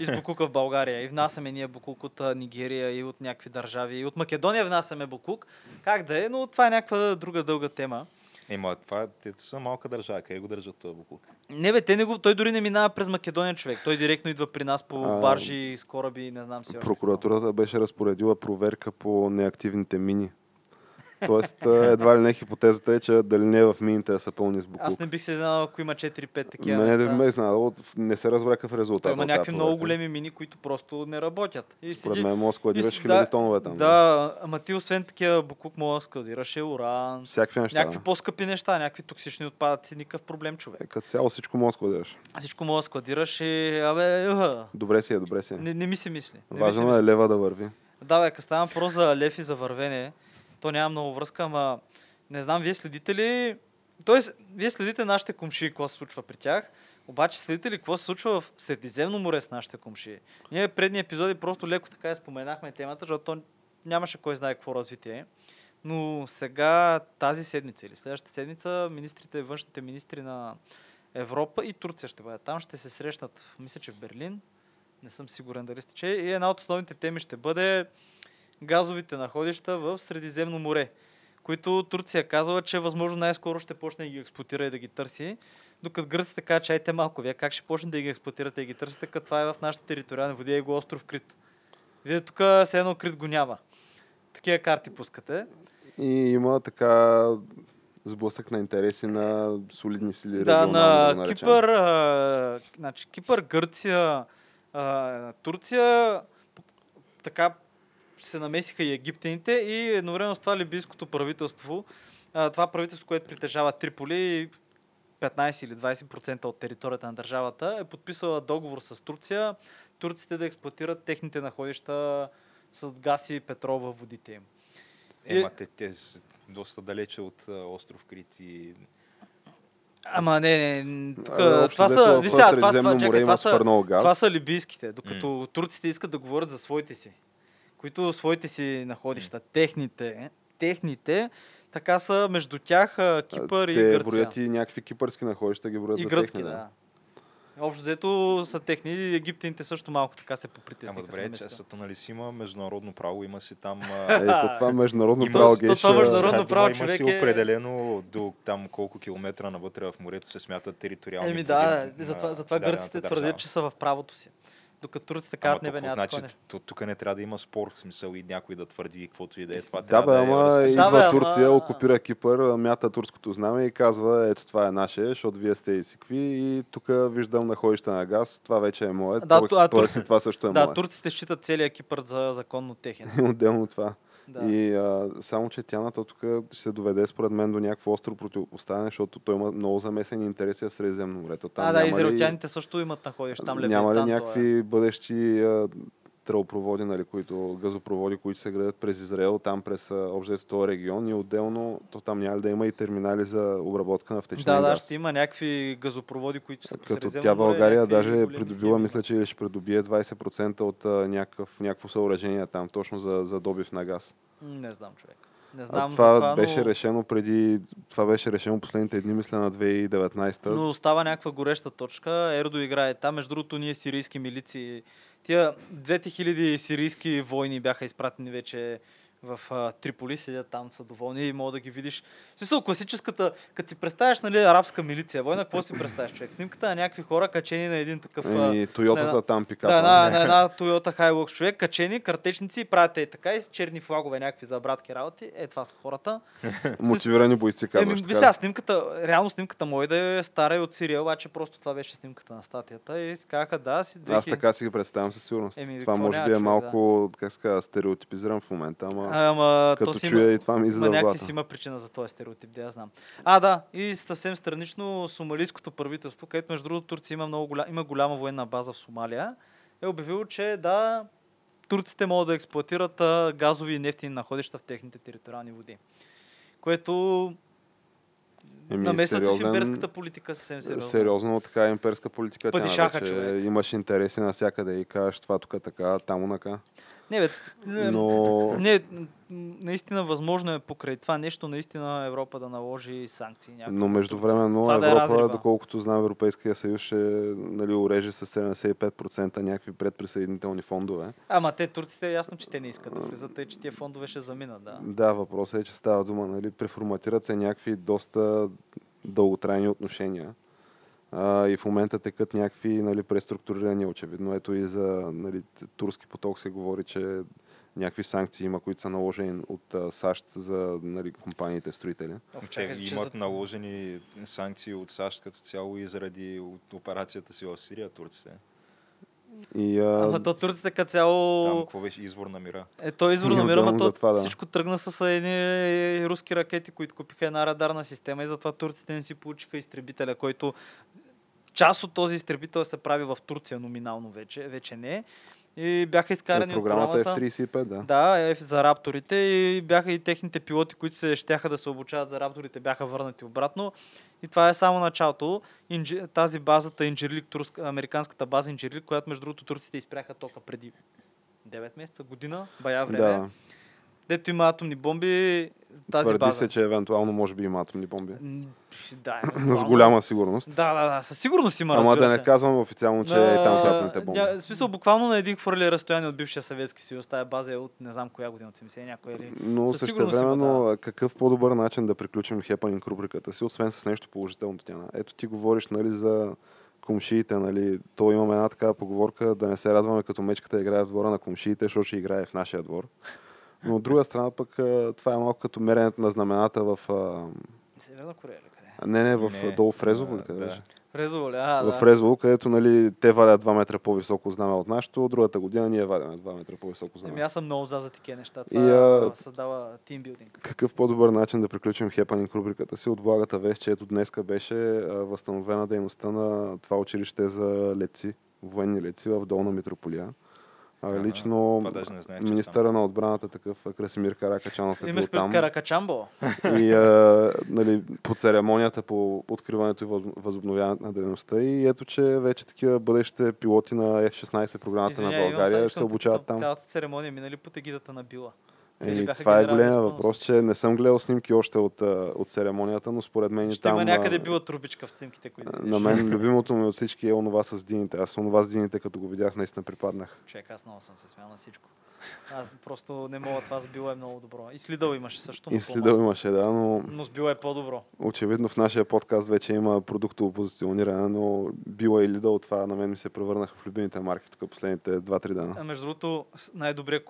и с Букука в България и внасяме ние Букук от Нигерия и от някакви държави и от Македония внасяме Букук. Как да е, но това е някаква друга дълга тема. Ема, това те са малка държава. Къде го държат този буклук? Не бе, те не го, той дори не минава през Македония човек. Той директно идва при нас по А, баржи, с кораби, не знам си. още Прокуратурата беше разпоредила проверка по неактивните мини. Тоест, едва ли не хипотезата е, че дали не е в мините да са пълни с буклук. Аз не бих се изненадал, ако има 4-5 такива Мене не ме е изненадало, не се разбра какъв резултат. Той има някакви много големи мини, които просто не работят. И Според седи... мен може да складираш хиляди да, тонове там. Да, ама ти освен такива буклук мога да складираш уран, Всякакви неща. някакви да. по-скъпи неща, някакви токсични отпадъци, никакъв проблем, човек. Е, като цяло всичко може да складираш. Всичко мога да складираш и, абе, уха, Добре си е, добре си е. не, не ми се мисли. Ми Важно мисли. е лева да върви. Да, бе, като става въпрос за лев и за вървене, то няма много връзка, ама не знам, вие следите ли... Тоест, вие следите нашите комши, какво се случва при тях, обаче следите ли какво се случва в Средиземно море с нашите комши? Ние предни епизоди просто леко така я споменахме темата, защото то нямаше кой знае какво развитие. Но сега, тази седмица или следващата седмица, министрите, външните министри на Европа и Турция ще бъдат там. Ще се срещнат, мисля, че в Берлин. Не съм сигурен дали сте че. И една от основните теми ще бъде газовите находища в Средиземно море, които Турция казала, че възможно най-скоро ще почне да ги експлуатира и да ги търси. Докато гърците така, чайте малко, вие как ще почне да ги експлуатирате и ги търсите, като това е в нашите териториални води и го остров Крит. Вие тук все едно Крит го няма. Такива карти пускате. И има така сблъсък на интереси на солидни сили. Да, на наречем. Кипър, а, значи, Кипър, Гърция, а, Турция, така се намесиха и египтяните и едновременно с това либийското правителство, а, това правителство, което притежава Триполи, 15 или 20% от територията на държавата, е подписала договор с Турция, турците да експлуатират техните находища с газ и петрол във водите им. Ема, те, те са доста далече от а, остров Крит и Ама не, не, тук, Абе, общо това взето са, в виж сега, това, това, чакай, това са. Това са либийските, докато турците искат да говорят за своите си, които своите си находища, техните, техните, така са между тях а, Кипър и Те Гърция. броят и някакви кипърски находища, ги броят и за гръцки, техни, да. Общо взето са техни. Египтяните също малко така се Ама попритесниха. добре, се намесиха. честата, нали си има международно право, има си там... Ето това международно Има- право геш. това а, международно Да, право, има си човек е- определено до там колко километра навътре в морето се смятат териториални Еми да, на затова, затова гърците твърдят, че са в правото си. Докато турците Ама казват, не бе, няма значи, тук не трябва да има спор, в смисъл и някой да твърди каквото и да е. Това Да, трябва бе, да е ама. Да, идва ама- Турция, окупира Кипър, мята турското знаме и казва, ето това е наше, защото вие сте и сикви и тук виждам находища на газ, това вече е мое, Да, ту- а, това също е Да, мое. турците считат целият Кипър за законно техен. Отделно това. Да. И а, само, че тя на то тук ще се доведе според мен до някакво остро противопоставяне, защото той има много замесени интереси в Средиземно море. Там а, да, няма ли- израелтяните също имат находища. Там няма ли Левиатан, то е. някакви бъдещи а, тръбопроводи, нали, които, газопроводи, които се градят през Израел, там през а, общо този регион и отделно, то там няма да има и терминали за обработка на втечнен Да, да, газ. ще има някакви газопроводи, които са Като тя България даже придобила, мисля, че ще придобие 20% от а, някакъв, някакво съоръжение там, точно за, за добив на газ. Не знам, човек. Не А знам това, за това, беше но... решено преди, това беше решено последните дни, мисля, на 2019. Но остава някаква гореща точка. Ердо играе там. Между другото, ние сирийски милици. Тия двете хиляди сирийски войни бяха изпратени вече в а, Триполи, седят там, са доволни и мога да ги видиш. В смисъл, класическата, като си представяш, нали, арабска милиция, война, какво си представяш, човек? Снимката на някакви хора, качени на един такъв... а, Еми, Тойотата там пикапа. да, на, на една Toyota Hilux човек, качени, картечници и правят и така, и с черни флагове, някакви за братки работи. Е, това са хората. Мотивирани бойци, Еми, казваш. така. сега, снимката, реално снимката може да е стара и от Сирия, обаче просто това беше снимката на статията и казаха, да, си Аз 2000 така си ги представям със сигурност. Еми, това може би е малко, как се стереотипизиран в момента, ама Ама, като то си чуя има, и това ми излиза някакси си има причина за този стереотип, да я знам. А, да, и съвсем странично сомалийското правителство, където между другото Турция има, много голя... има голяма военна база в Сомалия, е обявило, че да, турците могат да експлуатират газови и нефтини находища в техните териториални води. Което Еми, намесват се в сериозен- имперската политика съвсем сериозно. Сериозно така е имперска политика. Тя, Падишаха, вече човек. имаш интереси навсякъде и кажеш това тук така, там онака. Не, бе, Но не, наистина възможно е покрай това нещо наистина Европа да наложи санкции. някакви Но на междувременно Турция. Това да е Европа, доколкото знам, Европейския съюз ще нали, уреже с 75% някакви предприсъединителни фондове. Ама те турците е ясно, че те не искат да влизат, тъй че тия фондове ще заминат, да. Да, въпросът е, че става дума, нали, преформатират се някакви доста дълготрайни отношения. А, и в момента текат някакви нали, преструктурирания, очевидно. Ето и за нали, турски поток се говори, че някакви санкции има, които са наложени от а, САЩ за нали, компаниите строители. Те имат наложени санкции от САЩ като цяло и заради операцията си в Сирия, турците. И, а, Ама то турците като цяло... Там какво беше извор на мира? Е, то извор ама дума то за това, да. всичко тръгна с едни руски ракети, които купиха една радарна система и затова турците не си получиха изтребителя, който част от този изтребител се прави в Турция номинално вече, вече не. И бяха изкарани от програмата е програмата. в 35, да. Да, е за рапторите и бяха и техните пилоти, които се щяха да се обучават за рапторите, бяха върнати обратно. И това е само началото. Инджи, тази базата, Инджирлик, турска, американската база Инджирлик, която между другото турците изпряха тока преди 9 месеца, година, бая време. да. Дето има атомни бомби, тази Твърди база. се, че евентуално може би има атомни бомби. Да, С евентуално. голяма сигурност. Да, да, да, със сигурност има, Ама да не се. казвам официално, че и там са атомните бомби. ня- В смисъл, буквално на един хвърли разстояние от бившия Съветски съюз. Тая база е от не знам коя година, от 70 някоя или... Но Със също времено, какъв по-добър начин да приключим хепанинг рубриката си, освен с нещо положително, Тяна? Ето ти говориш нали, за комшиите, нали? То имаме една такава поговорка да не се радваме като мечката играе в двора на комшиите, защото ще играе в нашия двор. Но от друга страна пък това е малко като меренето на знамената в... Северна Корея или къде? не, не, в Не, долу в Резово, ли къде да. беше? Резово ли? А, в да. Резово, където нали, те валят 2 метра по-високо знаме от нашото, другата година ние валяме 2 метра по-високо знаме. Еми, аз съм много за за такива неща. И, Това а, създава тимбилдинг. Какъв по-добър начин да приключим хепанинг рубриката си от благата вест, че ето днеска беше възстановена дейността на това училище за леци, военни леци в Долна Митрополия. А, лично не знаех, че е министъра на отбраната такъв а, Красимир Каракачанов е бил Имаш там. Каракачамбо. И а, нали, по церемонията по откриването и въз- възобновяването на дейността. И ето, че вече такива бъдещите пилоти на F-16 програмата Извиняй, на България ще се обучават там. Цялата церемония минали под егидата на Била. Еми, бяха това е големия въпрос, че не съм гледал снимки още от, от церемонията, но според мен Ще там... има някъде била трубичка в снимките, които. На мен любимото ми от всички е онова с дините. Аз онова с дините, като го видях, наистина припаднах. Човек, аз много съм се смял на всичко. Аз просто не мога, това с Била е много добро. И Слидъл имаше също. И следъл имаше, да, но Но с Била е по-добро. очевидно в нашия подкаст вече има продуктово позициониране, но Била и Лидъл, това на мен ми се превърнаха в любимите марки тук последните 2-3 дена. А между другото, с-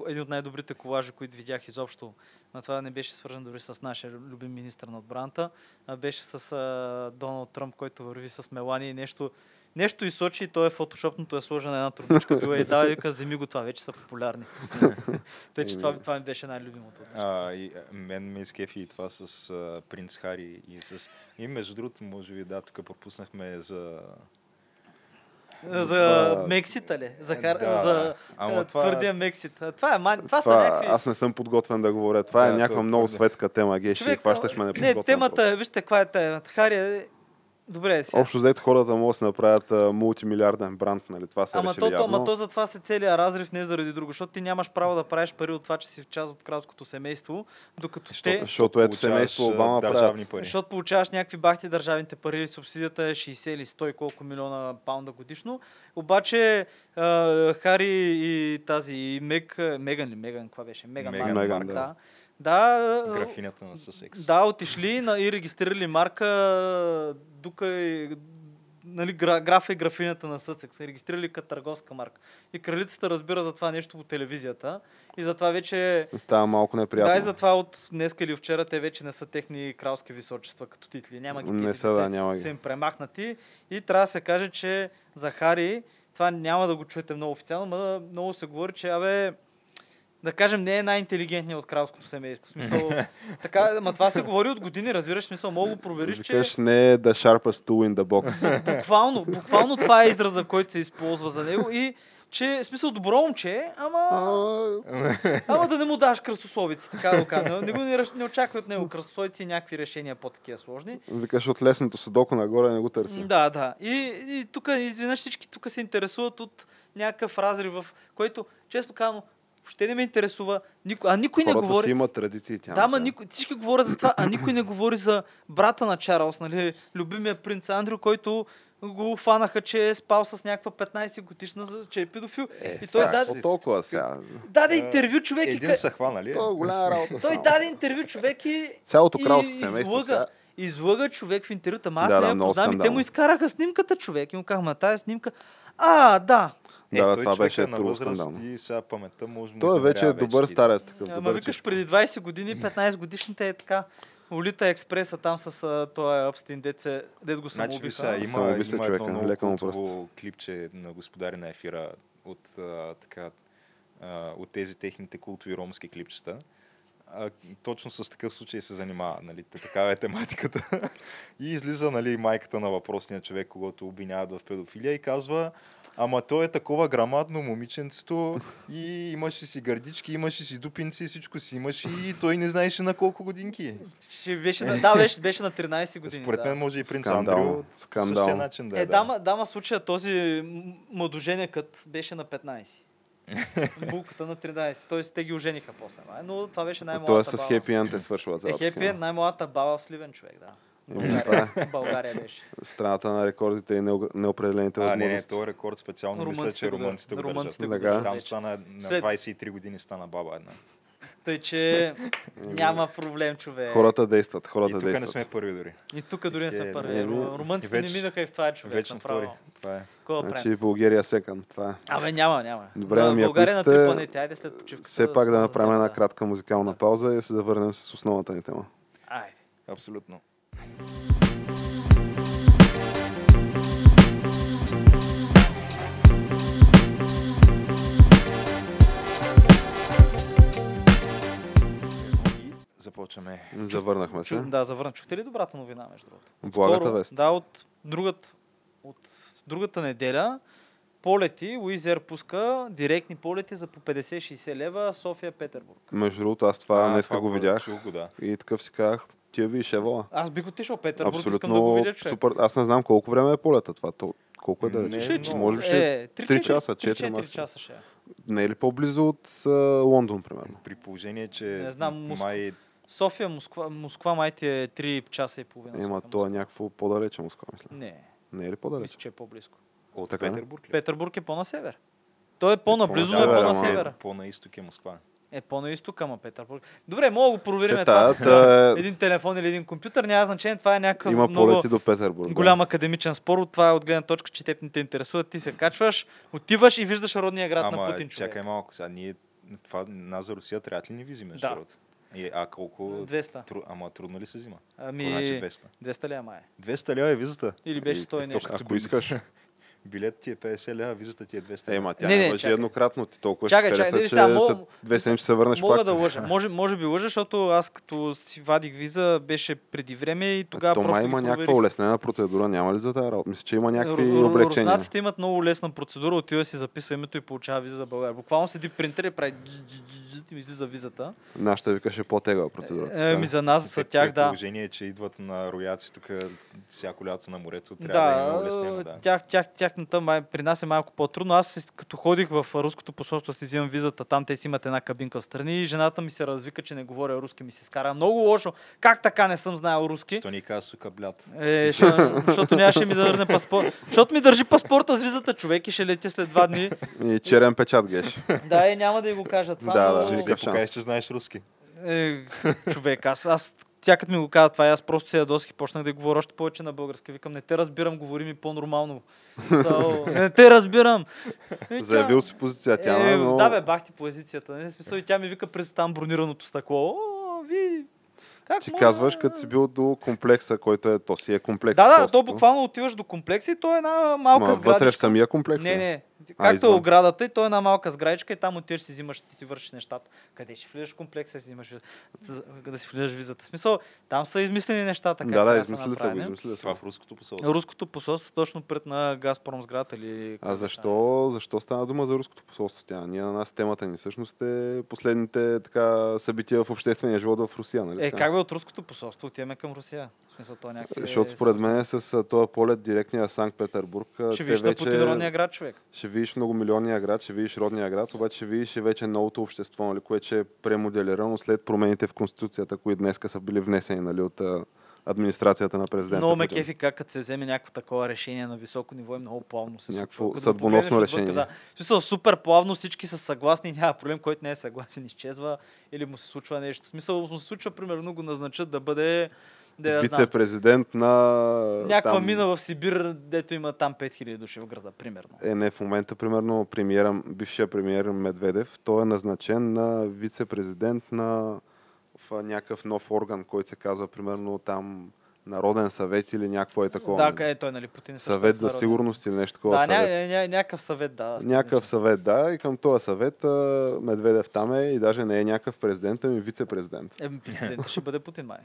един от най-добрите колажи, които видях изобщо, на това не беше свързан дори с нашия любим министр на отбраната, а беше с а, Доналд Тръмп, който върви с Мелани и нещо, нещо изсочи и той е фотошопното е сложена една трубичка била и дава и вика, вземи го това, вече са популярни. Тъй, че това, това ми беше най-любимото. А, и, мен ме изкефи и това с а, принц Хари и с... И между другото, може би, да, тук пропуснахме за... За това- Мексита ли? За, хар... Да, за ама а, това- твърдия Мексит. А, Това, е, ман... това, са това, някакви... аз не съм подготвен да говоря. Това е Да, някаква то- много светска тема, Геши. Човек, Хващаш ме не, неподготвен. темата е, вижте каква е темата. Хари е Добре, сега. Общо взето хората могат да се направят а, мултимилиарден бранд, нали? Това се Ама то, то, явно. ама то затова се целият разрив не е заради друго, защото ти нямаш право да правиш пари от това, че си част от кралското семейство, докато Що- те, Защото ето семейство Обама държавни пари. защото получаваш някакви бахти държавните пари, субсидията е 60 или 100 и колко милиона паунда годишно. Обаче а, Хари и тази и Мег, Меган ли, Меган, каква беше? Меган, Меган Маркъл, Маркъл, да. Да. Графинята на Съсекс. да, отишли на, и регистрирали марка дука и нали, гра, графа и графинята на Съсекс. Регистрирали като търговска марка. И кралицата разбира за това нещо по телевизията. И затова вече... Става малко неприятно. Да, и затова от днес или вчера те вече не са техни кралски височества като титли. Няма ги Не са, да, се, няма са ги. им премахнати. И трябва да се каже, че за Хари, това няма да го чуете много официално, но много се говори, че абе, да кажем, не е най-интелигентният от кралското семейство. Смисъл, така, ма това се говори от години, разбираш, смисъл, мога да го провериш, че Викаш, не е the sharpest tool in the box. буквално, буквално това е израза, който се използва за него и че, смисъл, добро момче, ама, ама да не му даш кръстосовици, така да го кажа. Не, го не, ръш- не очаквай от него кръстосовици и някакви решения по-такива сложни. Викаш от лесното судоко нагоре не го търси. Да, да. И, и тук, изведнъж всички тук се интересуват от някакъв разрив, в който, често казано, въобще не ме интересува, никой, а никой не Хората говори. си имат традиции. Тя Да, ма никой, всички говорят за това, а никой не говори за брата на Чарлз, нали, любимия принц Андрю, който го фанаха, че е спал с някаква 15 годишна, за- че е педофил. Е, и той сега, даде, толкова сега. даде интервю човек и Един са хванали. Е голяма работа. той даде интервю човек и Цялото и кралско семейство излъга. сега. Излъга човек в интервюта. Ама аз Да, не да, я много познавам и те му изкараха снимката човек. И му казахме, тази снимка. А, да. Е, Да, това беше е на трудно възраст скандално. и сега паметта може Той е вече изневерява добър вече. старец. Такъв, Ама добър викаш преди 20 години, 15 годишните е така. Улита експреса там с този Апстин, дет, се, дет го Значи, самоубиха. сега, има, се има човека, едно лека му култово клипче на господари на ефира от, а, така, а, от тези техните култови ромски клипчета. А, точно с такъв случай се занимава. Нали, та- такава е тематиката. и излиза нали, майката на въпросния човек, когато обвиняват в педофилия и казва Ама той е такова грамадно момиченцето и имаше си гърдички, имаше си дупинци, всичко си имаше и той не знаеше на колко годинки. Ще беше, на, да, беше, беше на 13 години. Според да. мен може и принц Скандално, Андрю по скандално. същия начин да е. Е, дама, дама случая този младоженекът беше на 15. Булката на 13. Тоест те ги ожениха после. май. Но това беше най-младата е с хепи енд е свършила Е, цялата хепи е най-младата баба в Сливен човек, да. Еми, това е България, България беше. страната на рекордите и неопределените А, не, не, възможности. този рекорд специално мисля, Румънците че го- румънците го румънците държат. го държат Там стана на След- 23 години стана баба една. Тъй, че няма проблем, човек. Хората действат, И хората тук не действат. сме първи дори. И тук дори не сме Е, първи. еми, Ру- Румънците и не минаха и в това човек. Вечно втори. Това е. Да правим? Значи България секън. Това е. Абе, няма, няма. Добре, На ами ако България на искате, три планети. Айде след почивката. Все пак да направим една да. кратка музикална пауза и да се завърнем с основната ни тема. Айде. Абсолютно. Започваме. Завърнахме се. Чу, да, завърна. Чухте ли добрата новина, между другото? Благата Скоро, вест. Да, от другата, от другата неделя полети, Уизер пуска директни полети за по 50-60 лева София-Петербург. Между другото, аз това А, днеска това го видях Чух да. и такъв си казах, ти я видиш. Аз бих отишъл в Петербург, искам да го Абсолютно видя човек. супер. Аз не знам колко време е полета това. То, колко е да Не, речеш? много. Може би ще е, 3 три часа, четири 4 максимум. часа ще е. не е ли по-близо от а, Лондон, примерно? При положение, че Не знам, Москва- май София, Москва, Москва май ти е 3 часа и половина. Има, София, то е някакво по-далече Москва, мисля. Не, Не е ли мисля, по-далече? че е по-близко. от Така? Петербург ли? Петербург е по-на север. Той е по-наблизо, но е по-на север, по-на ама- север. По-на изток е Москва. Е по-на изток, ама Петербург. Добре, мога да го проверим Се това тая, с е- един телефон или един компютър. Няма значение, това е някакъв Има много полети до Петербург. да. голям академичен спор. Това е от гледна точка, че теб не те интересува. Ти се качваш, отиваш и виждаш родния град на Ама Путин човек. чакай малко, сега ние това нас за Русия трябва ли ни визи между Да. другото? И, а колко... 200. Тру... Ама трудно ли се взима? Ами. Значи 200. 200 ли е май? 200 лева е визата. Или беше И- 100 и е, нещо. Ако искаш. билет ти е 50 лева, визата ти е 200 Е, лева. ма тя Не, не, не, чакай. еднократно. Ти толкова Чакай, ще чакай, хареса, че мога- две седмици се върнеш Мога пак. да лъжа. Може, може би лъжа, защото аз като си вадих виза беше преди време и тогава То просто има някаква улеснена процедура, няма ли за тази работа? Мисля, че има някакви ру- облегчения. Руснаците имат много лесна процедура, отива си записва името и получава виза за България. Буквално седи принтер и прави дж- дж- дж- дж- и ми излиза визата. Нашата викаше по-тегава процедурата. Е, ми за нас, за тях, да. положение, че идват на рояци тук всяко лято на морето, трябва да, има улеснено. Да. Тях, тях, тяхната май, при нас е малко по-трудно. Аз като ходих в руското посолство, си взимам визата, там те си имат една кабинка в страни и жената ми се развика, че не говоря руски, ми се скара. Много лошо. Как така не съм знаел руски? Що ни казва, сука, блят. Е, защото нямаше ми да дърне паспорт. Защото ми държи паспорта с визата човек и ще лети след два дни. И черен печат геш. Да, и няма да й го кажа това. Да, но... да, Ще шанс. покажеш, че знаеш руски. Е, човек, аз, аз тя като ми го каза това, аз просто се ядосих и почнах да говоря още повече на български. Викам, не те разбирам, говори ми по-нормално. Мисъл, не те разбирам. И тя- Заявил си позиция тя, е, но... Да бе, бах ти поезицията. Не, смисъл, и тя ми вика през там бронираното стъкло. О, ви... Как Ти може? казваш, като си бил до комплекса, който е, то си е комплекс. Да, да, то посолството. буквално отиваш до комплекса и то е една малка Ма, сградичка. вътре в самия комплекс. Не, ли? не. Както е оградата и то е една малка сградичка и там отиваш си взимаш, ти си вършиш нещата. Къде ще влизаш в комплекса си взимаш да си влизаш визата? Смисъл, там са измислени нещата. как Да, да, трябва измисли се го, направени. измисли се Това в руското посолство. Руското посолство точно пред на Газпром сградата или... А защо, защо стана дума за руското посолство? Тя, ние на нас темата ни всъщност е последните така, събития в обществения живот в Русия. Нали? Е, как бе от руското посолство отиваме към Русия? В смисъл, това някакси е Защото според свързано. мен е с този полет директния Санкт-Петербург. а, Ще видиш на вече- Путин родния град, човек. Ще видиш многомилионния град, ще видиш родния град, обаче ще видиш и вече новото общество, нали, което е премоделирано след промените в Конституцията, които днеска са били внесени нали, от администрацията на президента. Много ме кефи как като се вземе някакво такова решение на високо ниво и много плавно се Някакво случва. Съдбоносно отвънка, решение. Да. В смисъл, супер плавно, всички са съгласни, няма проблем, който не е съгласен, изчезва или му се случва нещо. В смисъл, му се случва, примерно, го назначат да бъде да я Вице-президент на... някаква там, мина в Сибир, дето има там 5000 души в града, примерно. Е, не, в момента, примерно, премиера, бившия премиер Медведев, той е назначен на вице-президент на в някакъв нов орган, който се казва, примерно, там Народен съвет или някакво е такова. Да, е той, нали, Путин също съвет е за народен. сигурност или нещо такова. Да, ня, ня, някакъв съвет, да. Някакъв съвет, да, и към този съвет Медведев там е и даже не е някакъв президент, ами вице-президент. Е, президентът ще бъде Путин, май.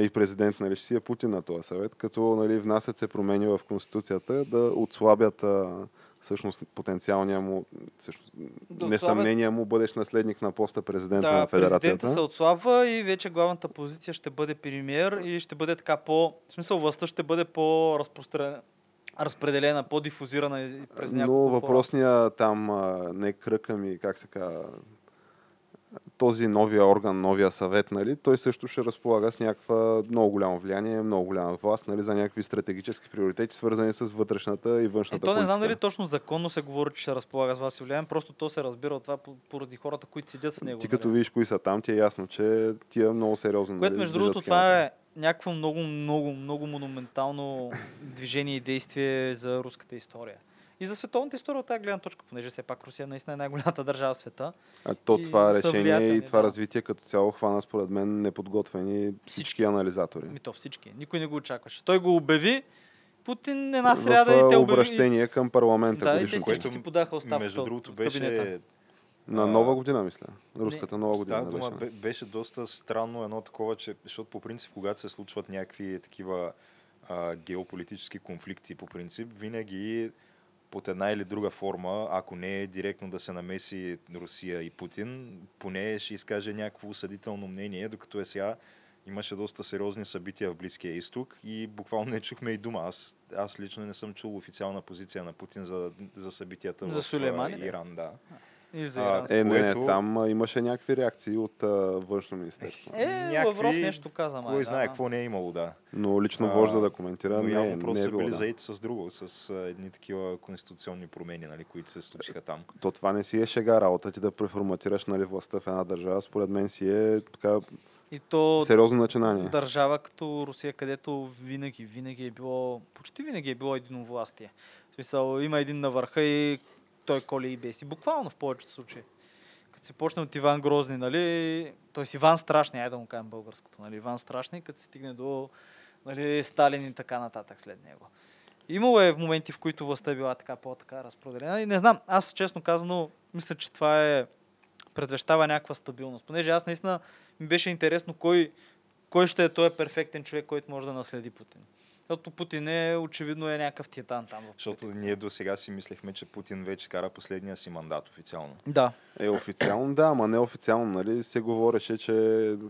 И президент, нали, ще си е Путин на този съвет, като нали, внасят се промени в Конституцията да отслабят а, всъщност потенциалния му, всъщност, Да несъмнения му бъдещ наследник на поста президент Да, на федерацията. президента се отслабва и вече главната позиция ще бъде премиер и ще бъде така по... В смисъл властта ще бъде по-разпространена разпределена, по-дифузирана през Но няколко по- въпросния там, не кръка ми, как се казва, този новия орган, новия съвет, нали, той също ще разполага с някаква много голямо влияние, много голяма власт, нали, за някакви стратегически приоритети, свързани с вътрешната и Е, външната то не знам политика. дали точно законно се говори, че ще разполага с вас и влияние, просто то се разбира от това по- поради хората, които седят в него. Ти като нали. видиш кои са там, ти е ясно, че тия много сериозно. Което нали, между другото това е някакво много, много, много монументално движение и действие за руската история. И за световната история от тази гледна точка, понеже все пак Русия наистина е най-голямата държава в света. А то и това решение и това да. развитие като цяло хвана според мен неподготвени всички анализатори. Ми то всички. Никой не го очакваше. Той го обяви, Путин една сряда в и те а, обяви... обращение към парламента Да, и те годишно. всички което, си подаха оставката Между от- другото от кабинета. беше... На нова година, мисля. Руската нова година. Става дума, беше. бе- беше доста странно едно такова, че, защото по принцип, когато се случват някакви такива а, геополитически конфликти, по принцип, винаги под една или друга форма, ако не е директно да се намеси Русия и Путин, поне ще изкаже някакво осъдително мнение, докато е сега имаше доста сериозни събития в Близкия изток и буквално не чухме и дума. Аз, аз лично не съм чул официална позиция на Путин за, за събитията За в ли? Иран. Да. И за А. Е, не, не, което- там а, имаше някакви реакции от а, външно министерство. Е, Лавров нещо каза, май, Кой да, знае да. какво не е имало, да. Но лично А, вожда да коментира, Но не, явно не просто е са било. били Да. заети с друго, с а, едни такива конституционни промени, нали, които се случиха там. То това не си е шега работа ти да преформатираш нали, властта в една държава. Според мен си е така И то сериозно начинание. държава като Русия, където винаги, винаги е било, почти винаги е било единовластие. В смисъл, има един на върха и той коли и беси. Буквално в повечето случаи. Като се почне от Иван Грозни, нали, т.е. Иван Страшни, айде да му кажем българското, нали, Иван Страшни, като се стигне до нали, Сталин и така нататък след него. Имало е моменти, в които властта е била така по-така разпределена. И не знам, аз честно казано, мисля, че това е предвещава някаква стабилност. Понеже аз наистина ми беше интересно кой, кой ще е този перфектен човек, който може да наследи Путин. Защото Путин е очевидно е някакъв титан там. В Защото ние до сега си мислехме, че Путин вече кара последния си мандат официално. Да. Е, официално да, ама не официално, нали? Се говореше, че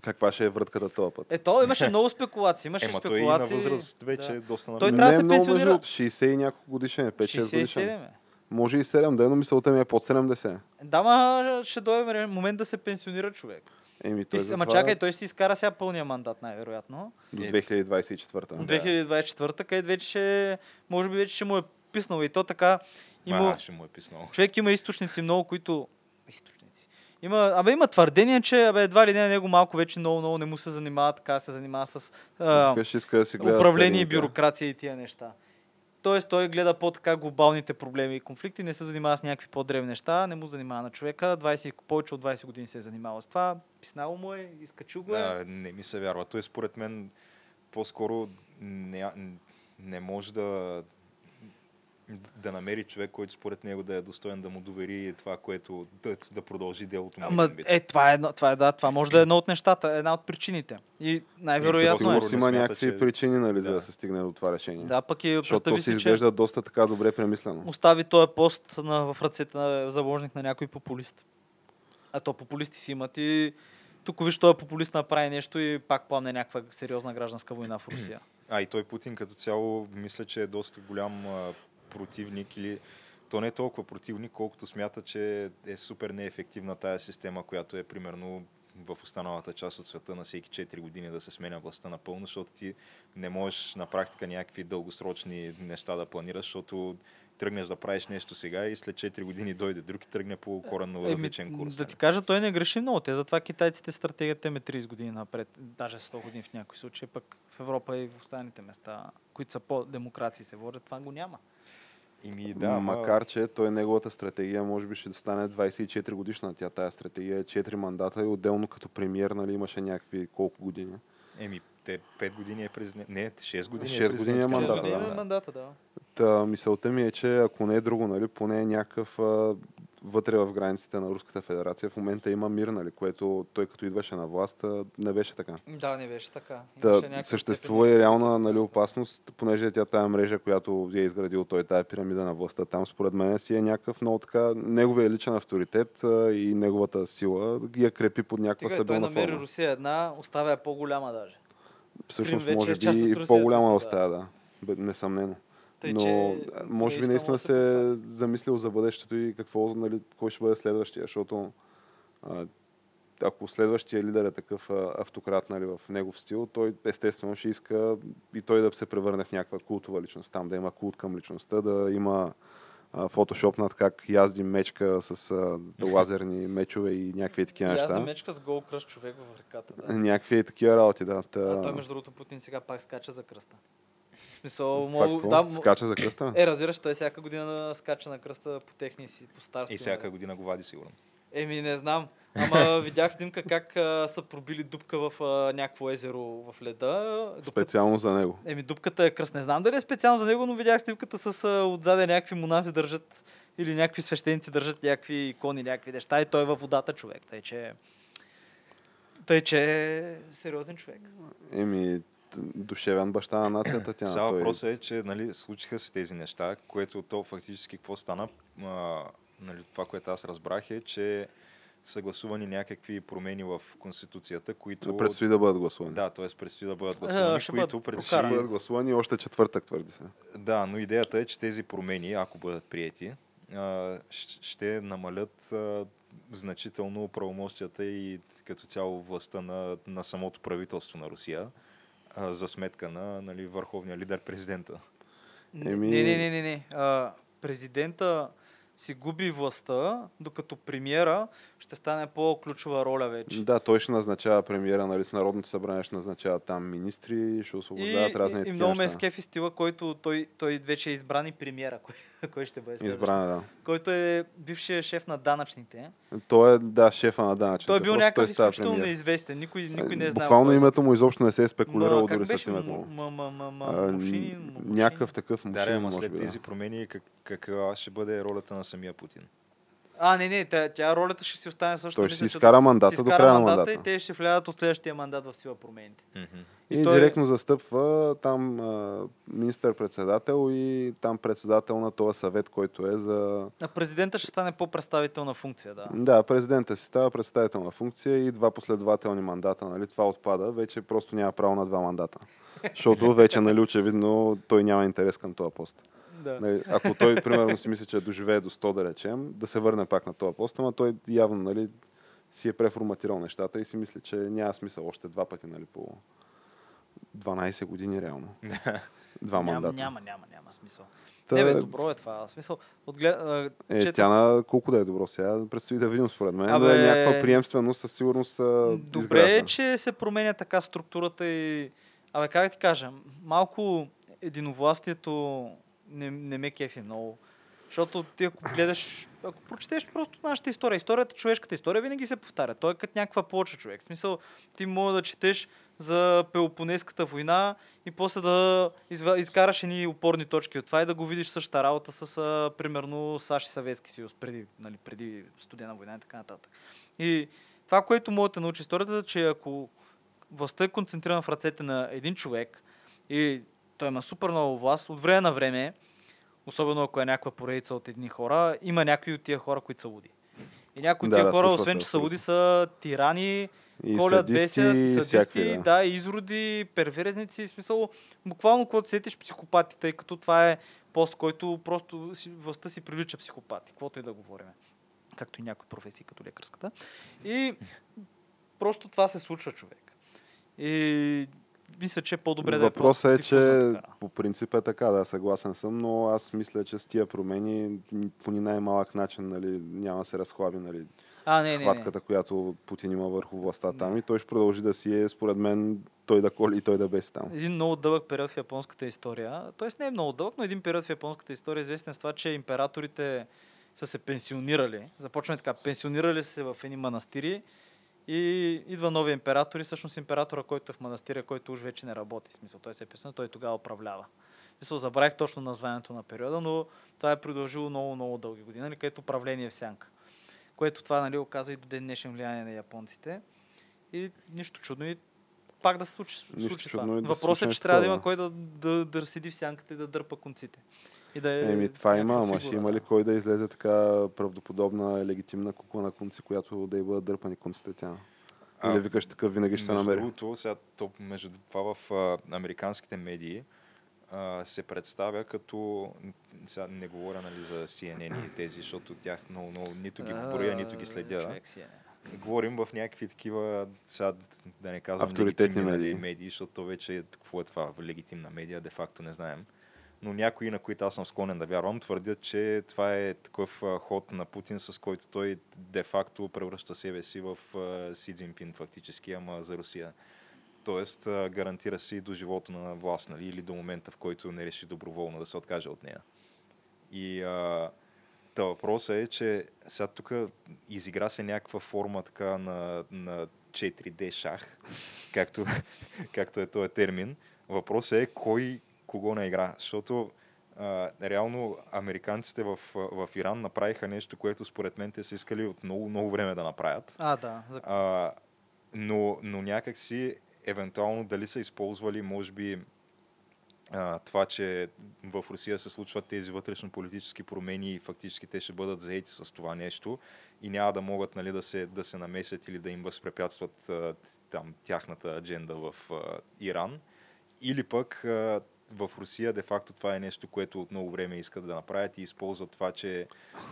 каква ще е вратката този път. Е, то имаше много спекулации. Имаше Ема той и на спекулации. възраст вече да. е доста Той напред. трябва да се не е много пенсионира. между 60 и няколко годишен, е, 5-6 годишен. 67 е. Може и 7, да, но мисълта ми е под 70. Да, ма ще дойде време- момент да се пенсионира човек. Еми, той ама затова чакай, той си изкара сега пълния мандат, най-вероятно. до Е. 2024. От Да. 2024, където вече ще, може би вече ще му е писнало. И то така, има, А, ще му е писнал. човек има източници много, които... Източници. Има, абе има твърдение, че абе, едва ли не на него малко вече много, много не му се занимава така, се занимава с а, ще иска да си управление и бюрокрация и тия неща. Тоест той гледа по-така глобалните проблеми и конфликти, не се занимава с някакви по-древни неща, не му занимава на човека. 20, повече от 20 години се е занимавал с това. Писнало му е, изкачил го е. Да, не ми се вярва. Той според мен по-скоро не, не може да да намери човек, който според него да е достоен да му довери това, което да, да продължи делото му. Ама, е, това е, едно, това е, да, това може да е едно от нещата, една от причините. И най-вероятно е. има някакви че- причини, нали, за Да. да се стигне до това решение. Да, пък и Защото то представи си си, че изглежда доста така добре премислено. остави този пост на, в ръцете на заложник на някой популист. А то популисти си имат и тук виж, този популист направи нещо и пак пламне някаква сериозна гражданска война в Русия. А и той Путин като цяло мисля, че е доста голям противник или то не е толкова противник, колкото смята, че е супер неефективна тая система, която е примерно в останалата част от света на всеки 4 години да се сменя властта напълно, защото ти не можеш на практика някакви дългосрочни неща да планираш, защото тръгнеш да правиш нещо сега и след 4 години дойде друг и тръгне по коренно различен курс. Да ти кажа, той не греши много. Те затова китайците стратегията им е 30 години напред, даже 100 години в някои случаи, пък в Европа и в останалите места, които са по-демокрации се водят, това го няма. Ими, Да, ама- Макар, че той неговата стратегия може би ще стане 24 годишна. Тя тая стратегия е 4 мандата и отделно като премиер нали, имаше някакви колко години. Еми, те 5 години е президент. Не, 6 години Шест години е президентска мандата, Шест години да. е мандата, да. Та, мисълта ми е, че ако не е друго, нали, поне е някакъв а, вътре в границите на Руската федерация в момента има мир, нали, което той като идваше на власт не беше така. Да, не беше така. Та, съществува и реална нали, опасност, понеже тя тая мрежа, която е изградил той, тая пирамида на властта, там според мен си е някакъв много така, неговия личен авторитет и неговата сила ги я крепи под някаква Стига, той стабилна намери форма. Русия една, оставя по-голяма даже. Всъщност, Крим може е част би и по-голяма оставя, да. Несъмнено. Тъй, Но че може би наистина се е замислил за бъдещето и какво, нали, кой ще бъде следващия, защото а, ако следващия лидер е такъв автократ нали, в негов стил, той естествено ще иска и той да се превърне в някаква култова личност, там да има култ към личността, да има а, фотошопнат как язди мечка с а, лазерни мечове и някакви такива неща. мечка с гол кръст човек в ръката. Да. Някакви такива работи, да. Та... А той, между другото, Путин сега пак скача за кръста. Смисъл, мога, да, м- Скача за кръста? Е, разбираш, той всяка година скача на кръста по техния си, по старости. И всяка година го вади сигурно. Еми, не знам. Ама видях снимка как а, са пробили дупка в а, някакво езеро в леда. Дупката, Специално за него. еми, дупката е кръст. Не знам дали е специално за него, но видях снимката с а, отзаде някакви монази държат или някакви свещеници държат някакви икони, някакви неща и той е във водата човек. Тъй, че... Тъй, че е сериозен човек. Еми, душевен баща на нацията тя. Сега той... въпросът е, че нали, случиха се тези неща, което то фактически какво стана, а, нали, това, което аз разбрах е, че са гласувани някакви промени в Конституцията, които... Предстои да бъдат гласувани. Да, т.е. предстои да бъдат гласувани, ще които бъдат предстои... Ще бъдат гласувани още четвъртък, твърди се. Да, но идеята е, че тези промени, ако бъдат приети, ще намалят значително правомощията и като цяло властта на, на самото правителство на Русия а, за сметка на нали, върховния лидер президента. Еми- Не, не, не, не. не. А, президента си губи властта, докато премиера ще стане по-ключова роля вече. Да, той ще назначава премиера, нали, с Народното събрание ще назначава там министри, ще И, освобождават разни и, и много ме скефи стила, който той, той вече е избран и премиера. кой- кой ще бъде. Избран, е, да. Който е бившия шеф на данъчните. Той е, да, шефа на данъчните. Той е бил Просто някакъв изключително неизвестен. Никой, никой не е знае. Буквално името му изобщо не се е спекулирало дори с името му. Някакъв такъв Да, мушин, ама може след би. тези Да. промени как, каква ще бъде ролята на самия Путин? А, не, не, тя, тя ролята ще си остане също. Той ще си изкара мандата до края на мандата. И те ще влязат от следващия мандат в сила промените. Мгм. И, И той- директно застъпва там а, министър-председател и там председател на този съвет, който е за... На президента ще стане по-представителна функция, да. Да, президента си става представителна функция и два последователни мандата. Нали? Това отпада. Вече просто няма право на два мандата. Защото вече, нали, очевидно, той няма интерес към този пост. Да. Нали, ако той, примерно, си мисли, че доживее до 100, да речем, да се върне пак на този пост, ама той явно, нали, си е преформатирал нещата и си мисли, че няма смисъл още два пъти, нали, по 12 години реално. Два мандата. няма, няма, няма смисъл. Та, Не, бе, добро е това. В Смисъл, отглед... Е, четох- тя на колко да е добро сега, предстои да видим според мен, Абе, да е някаква приемственост със сигурност Добре изгражда. е, че се променя така структурата и... Абе, как ти кажа, малко единовластието не, не ме кефи много. Защото ти ако гледаш, ако прочетеш просто нашата история, историята, човешката история винаги се повтаря. Той е като някаква плоча човек. В смисъл, ти мога да четеш за Пелопонеската война и после да изкараш едни опорни точки от това и да го видиш същата работа с, примерно, САЩ и Съветски съюз, преди, нали, преди студена война и така нататък. И това, което може да научи историята, е, че ако властта е концентрирана в ръцете на един човек и той има супер много власт, от време на време, особено ако е някаква поредица от едни хора, има някои от тия хора, които са луди. И някои от тия да, хора, освен се, че са луди, са тирани, И колят, садисти, бесят, садисти, всякакви, да. да. изроди, перверзници, смисъл, буквално когато сетиш психопати, тъй като това е пост, който просто властта си привлича психопати, каквото и да говорим. Както и някои професии, като лекарската. И просто това се случва, човек. И мисля, че е по-добре да е Въпросът е, че така. по принцип е така, да, съгласен съм, но аз мисля, че с тия промени по ни най-малък начин нали, няма да се разхлаби нали, А, не, не, не. хватката, която Путин има върху властта там и той ще продължи да си е, според мен, той да коли и той да беси там. един много дълъг период в японската история. Тоест не е много дълъг, но един период в японската история е известен с това, че императорите са се пенсионирали. Започваме така, пенсионирали се в едни манастири и идва новия император и всъщност императора, който е в манастиря, който уж вече не работи. В смисъл, той се е пенсионирал, той тогава управлява. В Смисъл, забравих точно названието на периода, но това е продължило много, много дълги години, нали, където управление е в сянка. Което това нали, оказа и до ден днешен влияние на японците. И нищо чудно и пак да се случи, случи това. и да Въпросът е, че трябва да има кой да, да, да седи в сянката и да дърпа конците. И да е Еми, това има, ама ще има ли да. кой да излезе така правдоподобна, легитимна кукла на конци, която да й бъдат дърпани конците тя? А, Или викаш такъв, винаги ще се намери. Другото, сега, то, между това в а, американските медии а, се представя като, сега не говоря нали, за CNN и тези, защото тях много, много нито ги броя, нито ги следя. Човек си е. Говорим в някакви такива, сега да не казвам Авторитетни легитимни, нали, медии. медии, защото то вече е, какво е това, легитимна медия, де факто не знаем. Но някои, на които аз съм склонен да вярвам, твърдят, че това е такъв ход на Путин, с който той де-факто превръща себе си в Си Цзинпин фактически, ама за Русия. Тоест гарантира си до живота на власт, нали, или до момента, в който не реши доброволно да се откаже от нея. И Та въпросът е, че сега тук изигра се някаква форма така на, на 4D шах, както, както е този термин. Въпросът е кой кого не игра, защото а, реално американците в, в Иран направиха нещо, което според мен те са искали от много, много време да направят. А, да. За... А, но, но някак си, евентуално, дали са използвали, може би, а, това, че в Русия се случват тези вътрешно-политически промени и фактически те ще бъдат заети с това нещо и няма да могат нали, да, се, да се намесят или да им възпрепятстват а, там, тяхната адженда в а, Иран. Или пък а, в Русия, де-факто, това е нещо, което от много време искат да направят и използват това, че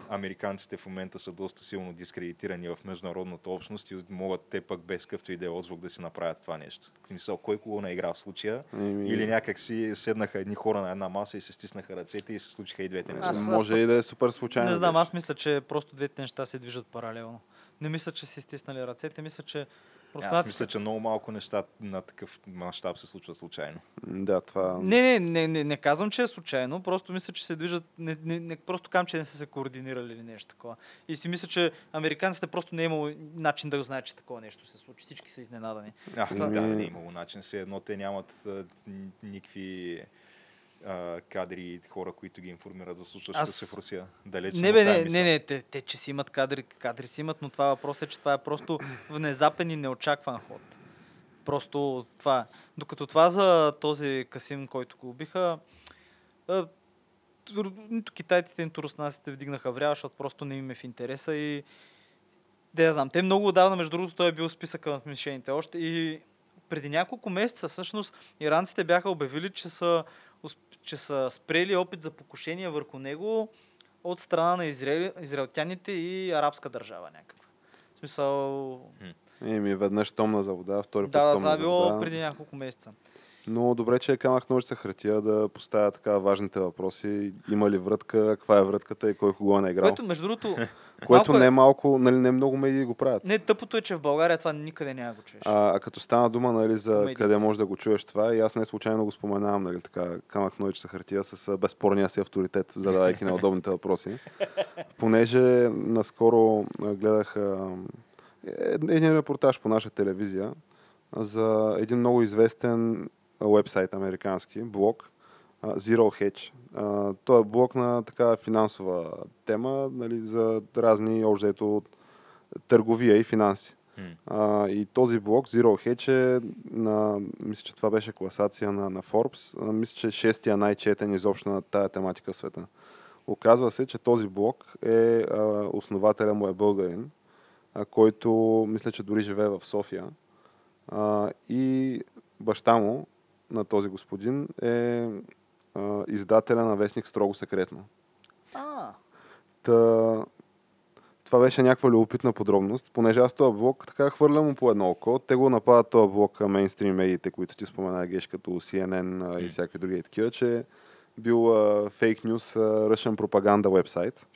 американците в момента са доста силно дискредитирани в международната общност и могат те пък без къвто и да е отзвук да си направят това нещо. В смисъл, кой кого не игра в случая? Еми, Или някак си седнаха едни хора на една маса и се стиснаха ръцете и се случиха и двете неща. Аз- аз може пък- и да е супер случайно. Не знам, аз мисля, че просто двете неща се движат паралелно. Не мисля, че си стиснали ръцете, мисля, че Просто Аз мисля, че много малко неща на такъв мащаб се случват случайно. Да, това... Не, не, не, не, не казвам, че е случайно, просто мисля, че се движат, не, не, не просто казвам, че не са се координирали или нещо такова. И си мисля, че американците просто не е имало начин да го знаят, че такова нещо се случи. Всички са изненадани. А, да, Ами- не е имало начин. Все едно те нямат а, никакви а, кадри и хора, които ги информират за случващото Аз- се в Русия. Далеч Не, бе, не, не, не, те, те, че си имат кадри, кадри си имат, но това въпрос е, че това е просто внезапен и неочакван ход. Просто това. Докато това за този Касим, който го убиха, нито китайците, нито руснаците вдигнаха врява, защото просто не им е в интереса и да я знам. Те много отдавна, между другото, той е бил списъка на мишените още и преди няколко месеца всъщност иранците бяха обявили, че са, че са спрели опит за покушение върху него от страна на израел, израелтяните и арабска държава някаква. В смисъл... Еми, веднъж томна за вода, втори път Да, да, томна това е за било вода. преди няколко месеца. Но добре, че е камък ножица хартия да поставя така важните въпроси. Има ли врътка, каква е врътката и кой кого е наиграл. Което, между другото, Което не е малко, нали, не много медии го правят. не тъпото е, че в България това никъде няма го чуеш. А, а като стана дума нали, за Медии. къде можеш да го чуеш това, и аз не случайно го споменавам, нали, така, камък ножица хартия с безспорния си авторитет, задавайки неудобните въпроси. Понеже наскоро гледах а, е- един репортаж по наша телевизия за един много известен вебсайт американски, блог, Zero Hedge. Той е блог на така финансова тема, нали, за разни, общо търговия и финанси. А, и този блок Zero Hedge е на, мисля, че това беше класация на, на Forbes, а, мисля, че шестия най-четен изобщо на тая тематика в света. Оказва се, че този блок е, а, основателя му е българин, а, който мисля, че дори живее в София. А, и баща му на този господин е а, издателя на вестник Строго секретно. А, Та, това беше някаква любопитна подробност, понеже аз този блок така хвърлям му по едно око. Те го нападат този блок мейнстрим медиите, които ти спомена, Геш, като CNN и всякакви други такива, че бил а, фейк нюс, ръшен пропаганда вебсайт.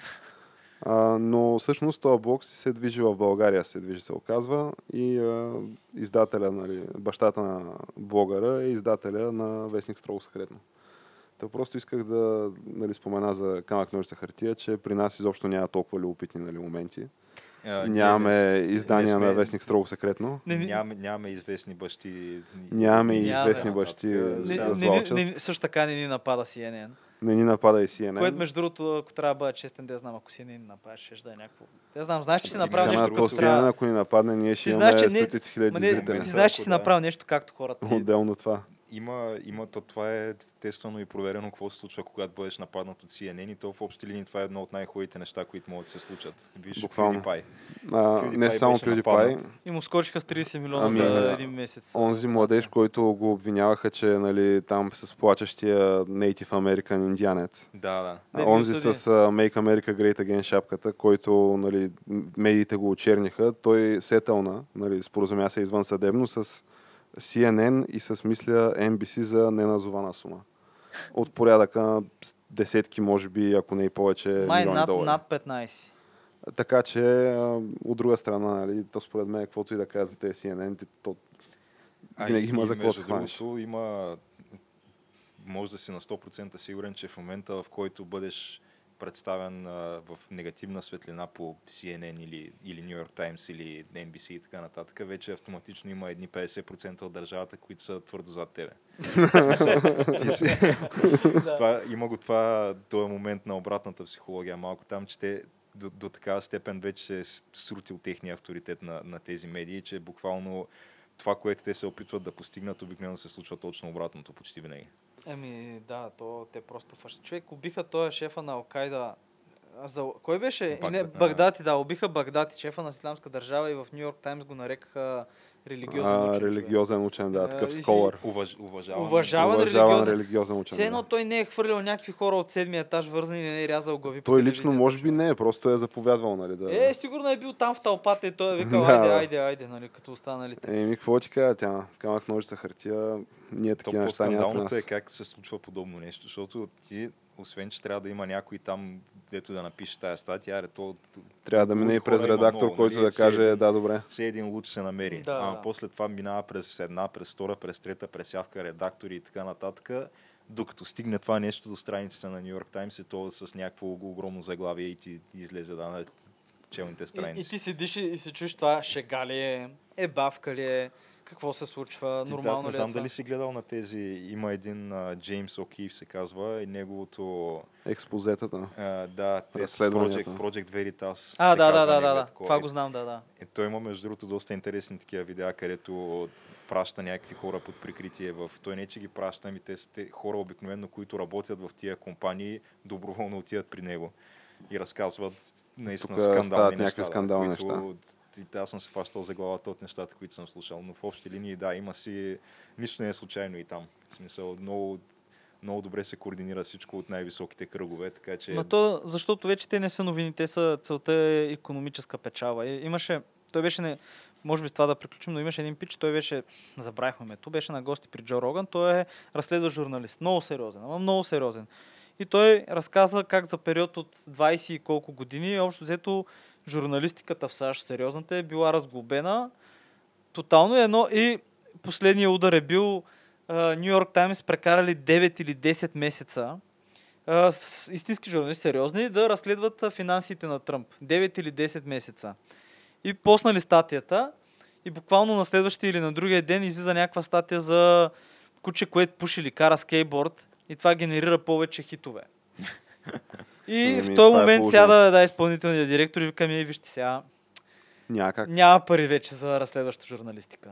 А, но всъщност този блок си се движи в България, се движи се оказва и а, издателя, нали, бащата на блогъра е издателя на Вестник Строго секретно. Та просто исках да нали, спомена за камък ножица хартия, че при нас изобщо няма толкова любопитни нали, моменти. А, Нямаме не- издания не сме- на Вестник Строго секретно. не, не, Нямаме, нямаме известни бащи. Нямаме известни бащи Не- не, не, също така не ни напада CNN. Не ни напада и CNN. Което, между другото, ако трябва да бъда честен, да знам, ако си не ни направиш, ще да е някакво. Да знам, знаеш, че си направил нещо, другото CNN, трябва. ако ни нападне, ние ще имаме знаеш, че не- стотици хиляди зрители. ти знаеш, че си направил нещо както хората. Отделно това. Има, има то, това е тествано и проверено какво се случва, когато бъдеш нападнат от CNN и то в общи линии това е едно от най-хубавите неща, които могат да се случат. Виж Буквално. PewDiePie. А, PewDiePie не само PewDiePie, нападнат. И му скочиха с 30 милиона Ами, за един месец. онзи младеж, който го обвиняваха, че нали, там с плачещия Native American индианец. Да, да. А, онзи с а, Make America Great Again шапката, който нали, медиите го очерниха, той сетълна, нали, споразумя се извън съдебно с CNN и с, мисля, NBC за неназована сума. От порядъка на десетки, може би, ако не и повече Май милиони над, долари. над 15. Така че, от друга страна, нали, то според мен, каквото и да казвате CNN, ти- то винаги има за какво другото, има може да си на 100% сигурен, че в момента, в който бъдеш представен а, в негативна светлина по CNN или, или New York Times или NBC и така нататък, вече автоматично има едни 50% от държавата, които са твърдо зад тебе. Това, има го това, този момент на обратната психология малко там, че те до, до такава степен вече се е срутил техния авторитет на, на тези медии, че буквално това, което те се опитват да постигнат, обикновено се случва точно обратното почти винаги. Еми, да, то те просто фащат. Човек, убиха този шефа на Алкайда. За... Кой беше? И не, Багдад, Багдати, да, убиха Багдати, шефа на Исламска държава и в Нью Йорк Таймс го нарекаха религиозен А, учен. религиозен учен, да, А, такъв сколър. Уваж, уважавам. Уважаван Уважаван религиозен. религиозен учен. Все едно да. той не е хвърлял някакви хора от седмия етаж вързани и не е рязал глави. Той лично може би не е, просто е заповядвал, нали, да... Е, сигурно е бил там в тълпата и той е викал, Да, айде, айде, айде, нали, като останалите. Еми, какво ти кажа, тя камък ножица хартия, ние То такива неща няма е как се случва подобно нещо, защото ти, освен че трябва да има някой там дето да напише тая статия, аре, то Трябва да мине и през редактор, много, който нали? да каже, един- да, добре. все един луч се намери. Да, а да. после това минава през една, през втора, през трета пресявка, редактори и така нататък. Докато стигне това нещо до страниците на Нью Йорк Таймс, е то с някакво огромно заглавие и ти излезе да, на челните И, страници. и ти седиш и, и се чуеш това шега ли е, е бавка ли е, какво се случва, Ти, аз нормално не ли е знам това? дали си гледал на тези, има един а, Джеймс О'Кив се казва и неговото, Експозетата. а, да, те. Project, Project Veritas. А, да, да, да, да, да. такова. Това го знам, да, да. Е, той има между другото доста интересни такива видеа, където праща някакви хора под прикритие в... Той не, че ги праща, ами те са те хора обикновено, които работят в тия компании, доброволно отиват при него и разказват наистина Тук скандални неща. някакви да, скандални които, и Аз съм се фащал за главата от нещата, които съм слушал, но в общи линии, да, има си... Нищо не е случайно и там. В смисъл, много, много добре се координира всичко от най-високите кръгове, така че... Но то, защото вече те не са новини, те са, целта е економическа печала. И имаше, той беше, не, може би с това да приключим, но имаше един пич, той беше, забравихме името, беше на гости при Джо Роган, той е разследващ журналист, много сериозен, ама много сериозен. И той разказа как за период от 20 и колко години, общо взето журналистиката в САЩ, сериозната е била разглобена тотално е едно и последния удар е бил Нью Йорк Таймс прекарали 9 или 10 месеца с истински журналисти, сериозни, да разследват финансите на Тръмп. 9 или 10 месеца. И поснали статията и буквално на следващия или на другия ден излиза някаква статия за куче, което пуши или кара скейтборд и това генерира повече хитове. И Еми, в този е момент сяда да, изпълнителният директор и вика ми, вижте сега, Някак. няма пари вече за разследваща журналистика.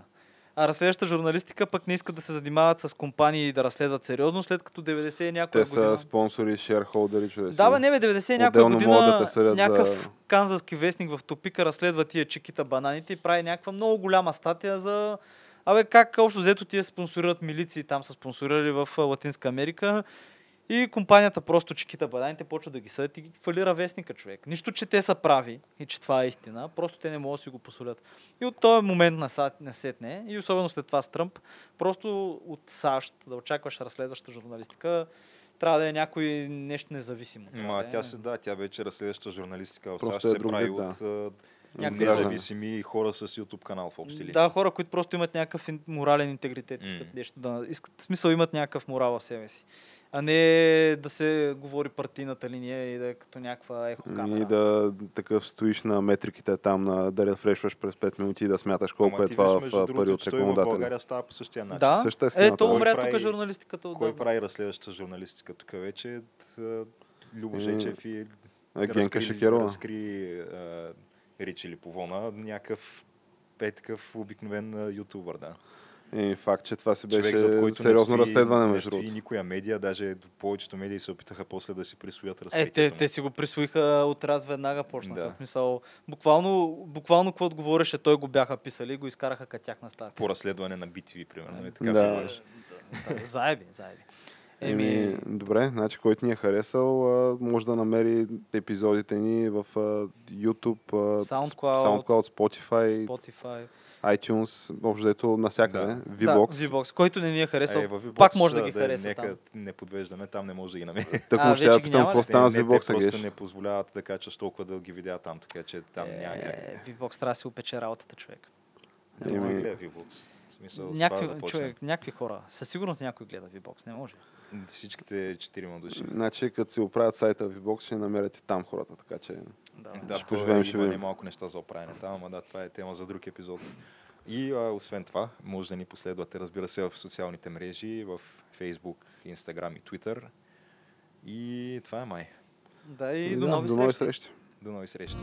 А разследваща журналистика пък не искат да се занимават с компании и да разследват сериозно, след като 90 е някоя Те година. са спонсори, шерхолдери, чудеси. Да, бе, не бе, 90 е някоя да година те съдят някакъв за- канзаски вестник в топика разследва тия чекита бананите и прави някаква много голяма статия за Абе, как общо взето тия спонсорират милиции, там са спонсорирали в Латинска Америка и компанията просто чекита бананите, почва да ги съдят и ги фалира вестника човек. Нищо, че те са прави и че това е истина, просто те не могат да си го посолят. И от този момент на насетне, и особено след това с Тръмп, просто от САЩ да очакваш разследваща журналистика, трябва да е някой нещо независимо. Ма, да е- тя се, да, тя вече разследваща журналистика в Просто САЩ е се друг прави да. от Някакви независими хора с YouTube канал в общи линии. Да, хора, които просто имат някакъв морален интегритет, искат нещо да... Искат, в смисъл имат някакъв морал в себе си. А не да се говори партийната линия и да е като някаква ехо камера. И да такъв стоиш на метриките там, на, да рефрешваш през 5 минути и да смяташ колко Ама е ти това в пари от той в. България става по същия начин. Да, Съществената. ето Кой умря прави- тук журналистиката Кой отдавна. прави разследваща журналистика тук вече? Любо Жечев и А, Генка разкри- Шекерова. Разкри а, Ричи Липовона, някакъв е такъв обикновен ютубър, да. И факт, че това си беше Човек, зад който сериозно не стои, разследване, не между стои никоя медия, даже повечето медии се опитаха после да си присвоят Е, разкритието те, те си го присвоиха от раз веднага почнаха. Да. Смисъл, буквално, буквално какво отговореше, той го бяха писали и го изкараха като тяхна статия. По разследване на BTV, примерно. И така Да. се. Да, заеби, заеби. Еми, добре, значи който ни е харесал, може да намери епизодите ни в YouTube, SoundCloud, SoundCloud, Spotify, Spotify. iTunes, общо взето навсякъде. Да. VBOX. Да, VBOX. Който не ни е харесал, Е, VBOX, пак може да ги хареса Нека там. не подвеждаме, там не може да ги намери. Тък А, му ще я питам какво стана с не, те VBOX, просто не позволяват да качаш толкова дълги видеа там, така че там няма как. Е, VBOX трябва да си опече работата, човек. Няма Еми, да VBOX. Смисъл, Някакви, човек, някакви хора. Със сигурност някой гледа VBOX, не може. Всичките четирима души. Значи, като си оправят сайта VBOX, ще намерят и там хората, така че... Да. Да, Ще поживеем, ще има видим. немалко неща за оправяне там, ама да, това е тема за друг епизод. И а, освен това, може да ни последвате, разбира се, в социалните мрежи, в Facebook, Instagram и Twitter. И това е май. Да, и до да, нови до нови срещи. срещи. До нови срещи.